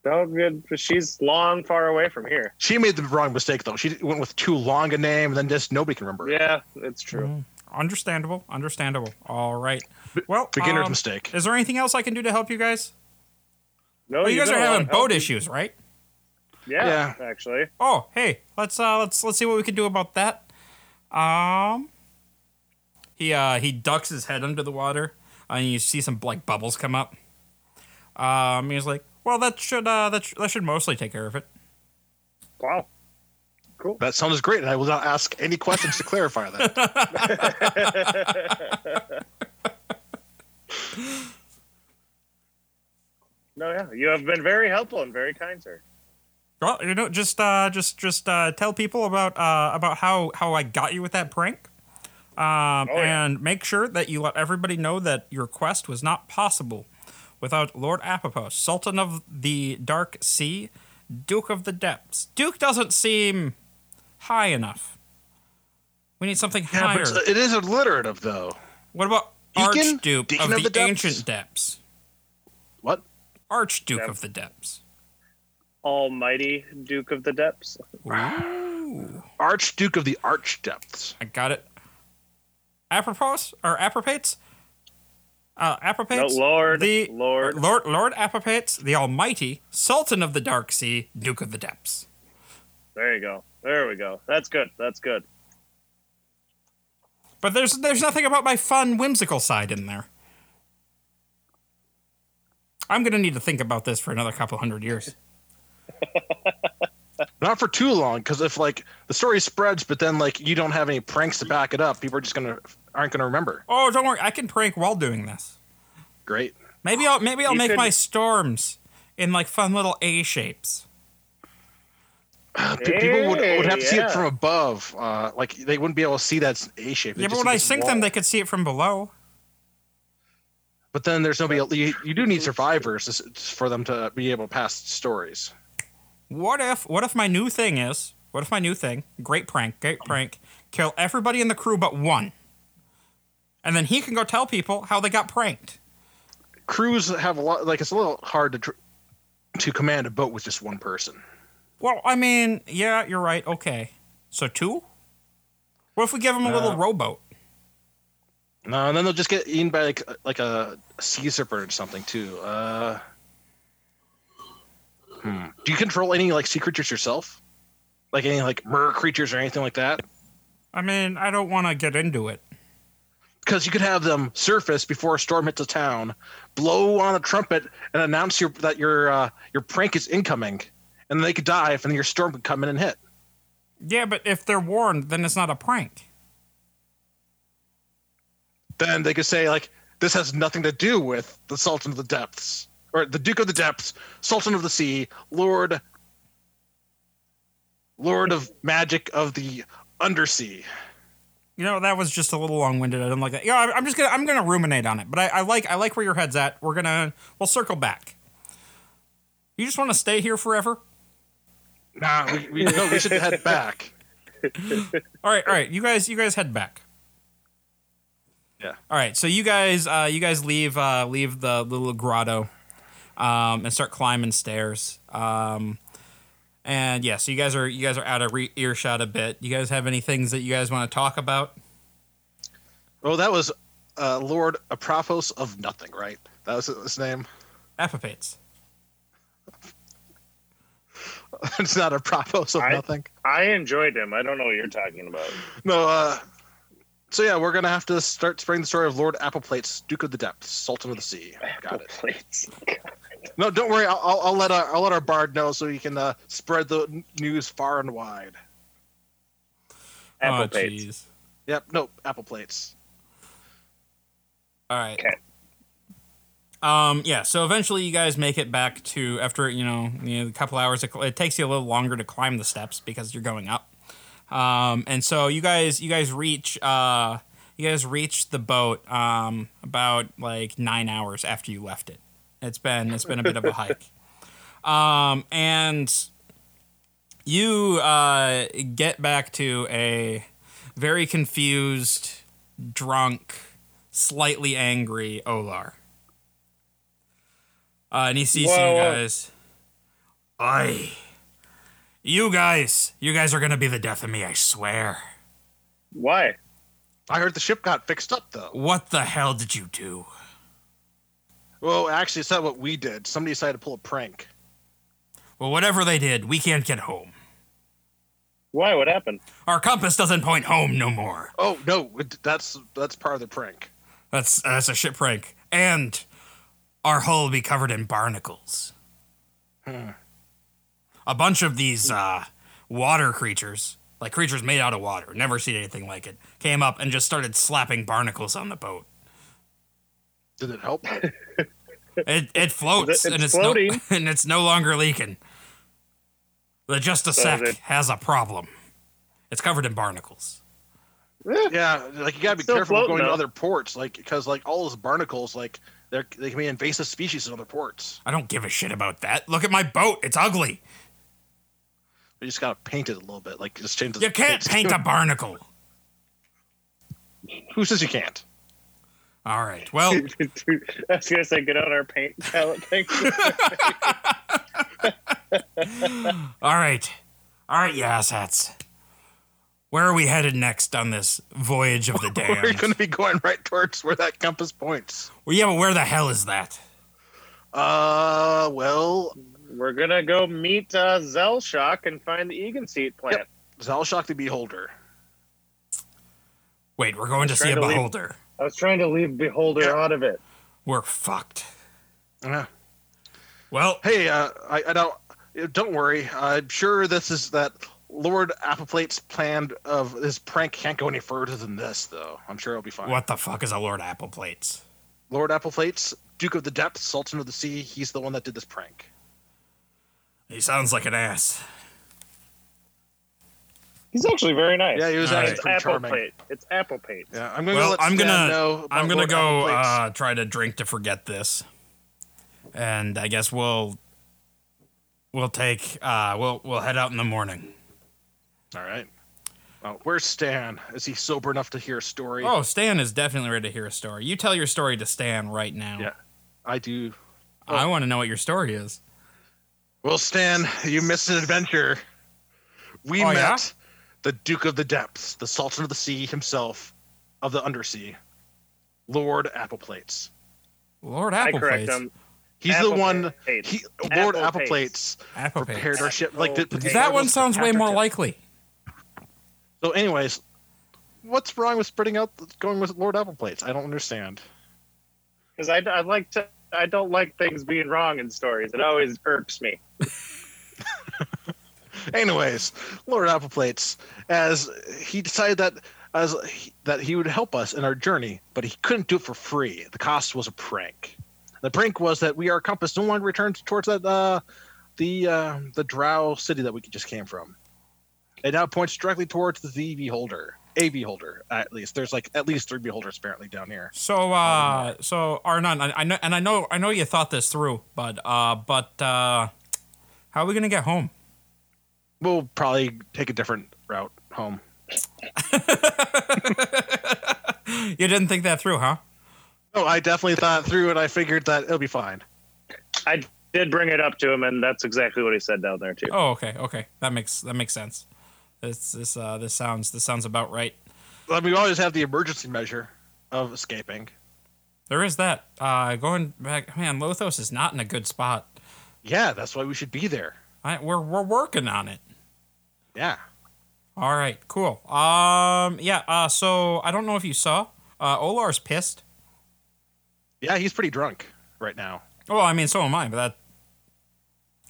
No good. but She's long, far away from here. She made the wrong mistake though. She went with too long a name, and then just nobody can remember. Yeah, it's true. Mm, Understandable. Understandable. All right. Well, Beginner's um, mistake. Is there anything else I can do to help you guys? No, Oh, you guys are having boat help. issues, right? Yeah, actually. Oh, hey, let's uh let's let's see what we can do about that. Um He uh he ducks his head under the water, and you see some like bubbles come up. Um, he's like, "Well, that should uh that sh- that should mostly take care of it." Wow. Cool. That sounds great, and I will not ask any questions to clarify that. No, yeah, you have been very helpful and very kind, sir. Well, you know, just uh, just just uh, tell people about uh, about how how I got you with that prank, um, Oh, yeah. and make sure that you let everybody know that your quest was not possible without Lord Apopos, Sultan of the Dark Sea, Duke of the Depths. Duke doesn't seem high enough. We need something yeah, higher. but it's- it is alliterative, though. what about Deacon? Archduke Deacon of, of the, the Depths? Ancient Depths? What? Archduke Yep. of the Depths. Almighty Duke of the Depths. Ooh. Archduke of the Arch Depths. I got it. Apropos or apropates? Uh, No. Lord, the Lord. Lord Lord Apropates, the Almighty, Sultan of the Dark Sea, Duke of the Depths. There you go. There we go. That's good. That's good. But there's there's nothing about my fun, whimsical side in there. I'm gonna need to think about this for another couple hundred years. Not for too long, because if like the story spreads, but then like you don't have any pranks to back it up, people are just gonna aren't gonna remember. Oh, don't worry, I can prank while doing this. Great. Maybe I'll maybe I'll You make could- my storms in like fun little A shapes. P- people would, would have to see it from above. Uh, like they wouldn't be able to see that A shape. They'd Yeah, but just when see I this sink them, they could see it from below. But then there's nobody. You, you do need survivors for them to be able to pass stories. What if what if my new thing is what if my new thing, great prank, great prank, kill everybody in the crew but one. And then he can go tell people how they got pranked. Crews have a lot. Like it's a little hard to tr- to command a boat with just one person. Well, I mean, yeah, you're right. Okay. So two? What if we give him a little Uh, rowboat? No, and then they'll just get eaten by like like a sea serpent or something too. Uh, hmm. Do you control any like sea creatures yourself? Like any like mer creatures or anything like that? I mean, I don't want to get into it. Because you could have them surface before a storm hits a town, blow on a trumpet, and announce your that your uh, your prank is incoming, and they could dive, and then your storm could come in and hit. Yeah, but if they're warned, then it's not a prank. Then they could say like this has nothing to do with the Sultan of the Depths or the Duke of the Depths, Sultan of the Sea, Lord, Lord of Magic of the Undersea. You know, that was just a little long-winded. I don't like that. Yeah, I'm just gonna I'm gonna ruminate on it. But I, I like I like where your head's at. We're gonna we'll circle back. You just want to stay here forever? Nah, we, we, no, we should head back. All right, all right. You guys, you guys head back. Yeah. All right. So you guys, uh, you guys leave uh, leave the little grotto, um, and start climbing stairs. Um, and yeah, so you guys are you guys are out of re- earshot a bit. You guys have any things that you guys want to talk about? Oh, that was uh, Lord Aprophos of Nothing, right? That was his name. Apopates. it's not Aprophos of I- Nothing. I enjoyed him. I don't know what you're talking about. No, uh, so yeah, we're gonna have to start spreading the story of Lord Appleplates, Duke of the Depths, Sultan of the Sea. Got it. No, don't worry. I'll, I'll, I'll let our, I'll let our bard know so he can uh, spread the news far and wide. Apple oh, plates. jeez. Yep. No, apple plates. All right. Okay. Um, yeah, so eventually you guys make it back to after you know, you know a couple hours. It, it takes you a little longer to climb the steps because you're going up. Um, and so you guys you guys reach uh, you guys reach the boat um, about like nine hours after you left it. It's been it's been a bit of a hike. Um, and you uh, get back to a very confused, drunk, slightly angry Olar. Uh, and he sees Whoa, you whoa. guys. I. You guys, you guys are gonna be the death of me, I swear. Why? I heard the ship got fixed up though. What the hell did you do? Well, actually, it's not what we did. Somebody decided to pull a prank. Well, whatever they did, we can't get home. Why? What happened? Our compass doesn't point home no more. Oh no, it- that's that's part of the prank. That's that's a ship prank. And our hull will be covered in barnacles. Hmm. A bunch of these uh, water creatures, like creatures made out of water, never seen anything like it, came up and just started slapping barnacles on the boat. Did it help? It it floats It's and it's floating. no, and it's no longer leaking. The just a Does sec it? has a problem. It's covered in barnacles. yeah, like you gotta be careful with floating, going to other ports, like because like all those barnacles, like they're they can be invasive species in other ports. I don't give a shit about that. Look at my boat. It's ugly. You just gotta paint it a little bit, like just change the. You can't paint a barnacle. Who says you can't? All right. Well, I was gonna say, get out our paint palette thing. all right. All right, you asshats. Where are we headed next on this voyage of the day? We're going to be going right towards where that compass points. Well, yeah, but where the hell is that? Uh, well, We're gonna go meet uh, Zelshock and find the Egan seed plant. Yep. Zalshok the Beholder. Wait, we're going to see a trying to leave- beholder. I was trying to leave Beholder Yeah. out of it. We're fucked. Yeah. Well, Hey, uh, I, I don't. Don't worry. I'm sure this is that Lord Appleplate's plan of his prank can't go any further than this, though. I'm sure it'll be fine. what the fuck is a Lord Apple Plates? Lord Appleplate's Duke of the Depths, Sultan of the Sea. He's the one that did this prank. He sounds like an ass. He's actually very nice. Yeah, he was All actually right. It's pretty Apple charming. Pate. It's Apple Pate. Yeah, I'm gonna Well, let I'm Stan gonna- know I'm gonna Lord go Appleplate's. uh, try to drink to forget this, and I guess we'll we'll take uh, we'll we'll head out in the morning. All right. Well, where's Stan? Is he sober enough to hear a story? Oh, Stan is definitely ready to hear a story. You tell your story to Stan right now. Yeah. I do. I want to know what your story is. Well, Stan, you missed an adventure. We Oh, met yeah? the Duke of the Depths, the Sultan of the Sea himself, of the Undersea, Lord Appleplates. Lord I Apple correct him. He's Apple the one. Plates. He, Lord Apple Appleplates Apple prepared Plates. our ship. Like the, Apple That one sounds way more tip. likely. So, anyways, what's wrong with spreading out, going with Lord Appleplates? I don't understand. Because I, I like to. I don't like things being wrong in stories. It always irks me. Anyways, Lord Appleplates, as he decided that as he, that he would help us in our journey, but he couldn't do it for free. The cost was a prank. The prank was that we our compass no longer returns towards that uh, the uh, the Drow city that we just came from. It now points directly towards the beholder, a beholder at least. There's like at least three beholders apparently down here. So, uh, so Arnon, I, I know, and I know, I know you thought this through, but, uh, but, uh, how are we gonna get home? We'll probably take a different route home. You didn't think that through, huh? Oh, I definitely thought through, and I figured that it'll be fine. I did bring it up to him, and that's exactly what he said down there too. Oh, okay, okay, that makes that makes sense. This this uh this sounds this sounds about right. Mean, we always have the emergency measure of escaping. There is that. Uh, going back, man, Lothos is not in a good spot. Yeah, that's why we should be there. I, we're we're working on it. Yeah. All right, cool. Um, yeah. Uh, so I don't know if you saw. Uh, Olar's pissed. Yeah, he's pretty drunk right now. Well, I mean, so am I, but that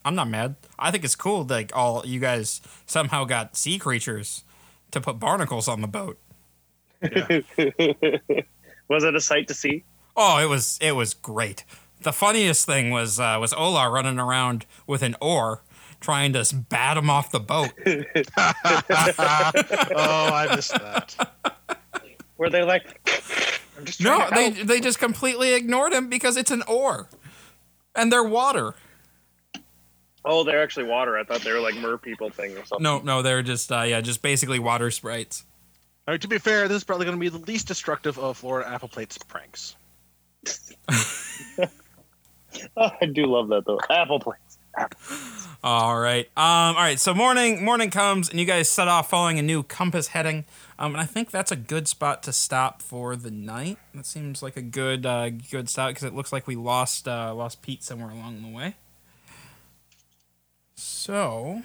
I'm not mad. I think it's cool that like, all you guys somehow got sea creatures to put barnacles on the boat. Yeah. Was it a sight to see? Oh, it was it was great. The funniest thing was uh, was Olar running around with an oar, trying to bat him off the boat. oh, I missed that. Were they like? I'm just No, to they help." they just completely ignored him because it's an oar, and they're water. Oh, they're actually water. I thought they were like mer people thing or something. No, no, they're just uh, yeah, just basically water sprites. I mean, to be fair, this is probably going to be the least destructive of Florida Apple Plate's pranks. Oh, I do love that though. Apple plates. All right. Um, all right. So morning morning comes and you guys set off following a new compass heading. Um, and I think that's a good spot to stop for the night. That seems like a good uh, good stop because it looks like we lost uh, lost Pete somewhere along the way. So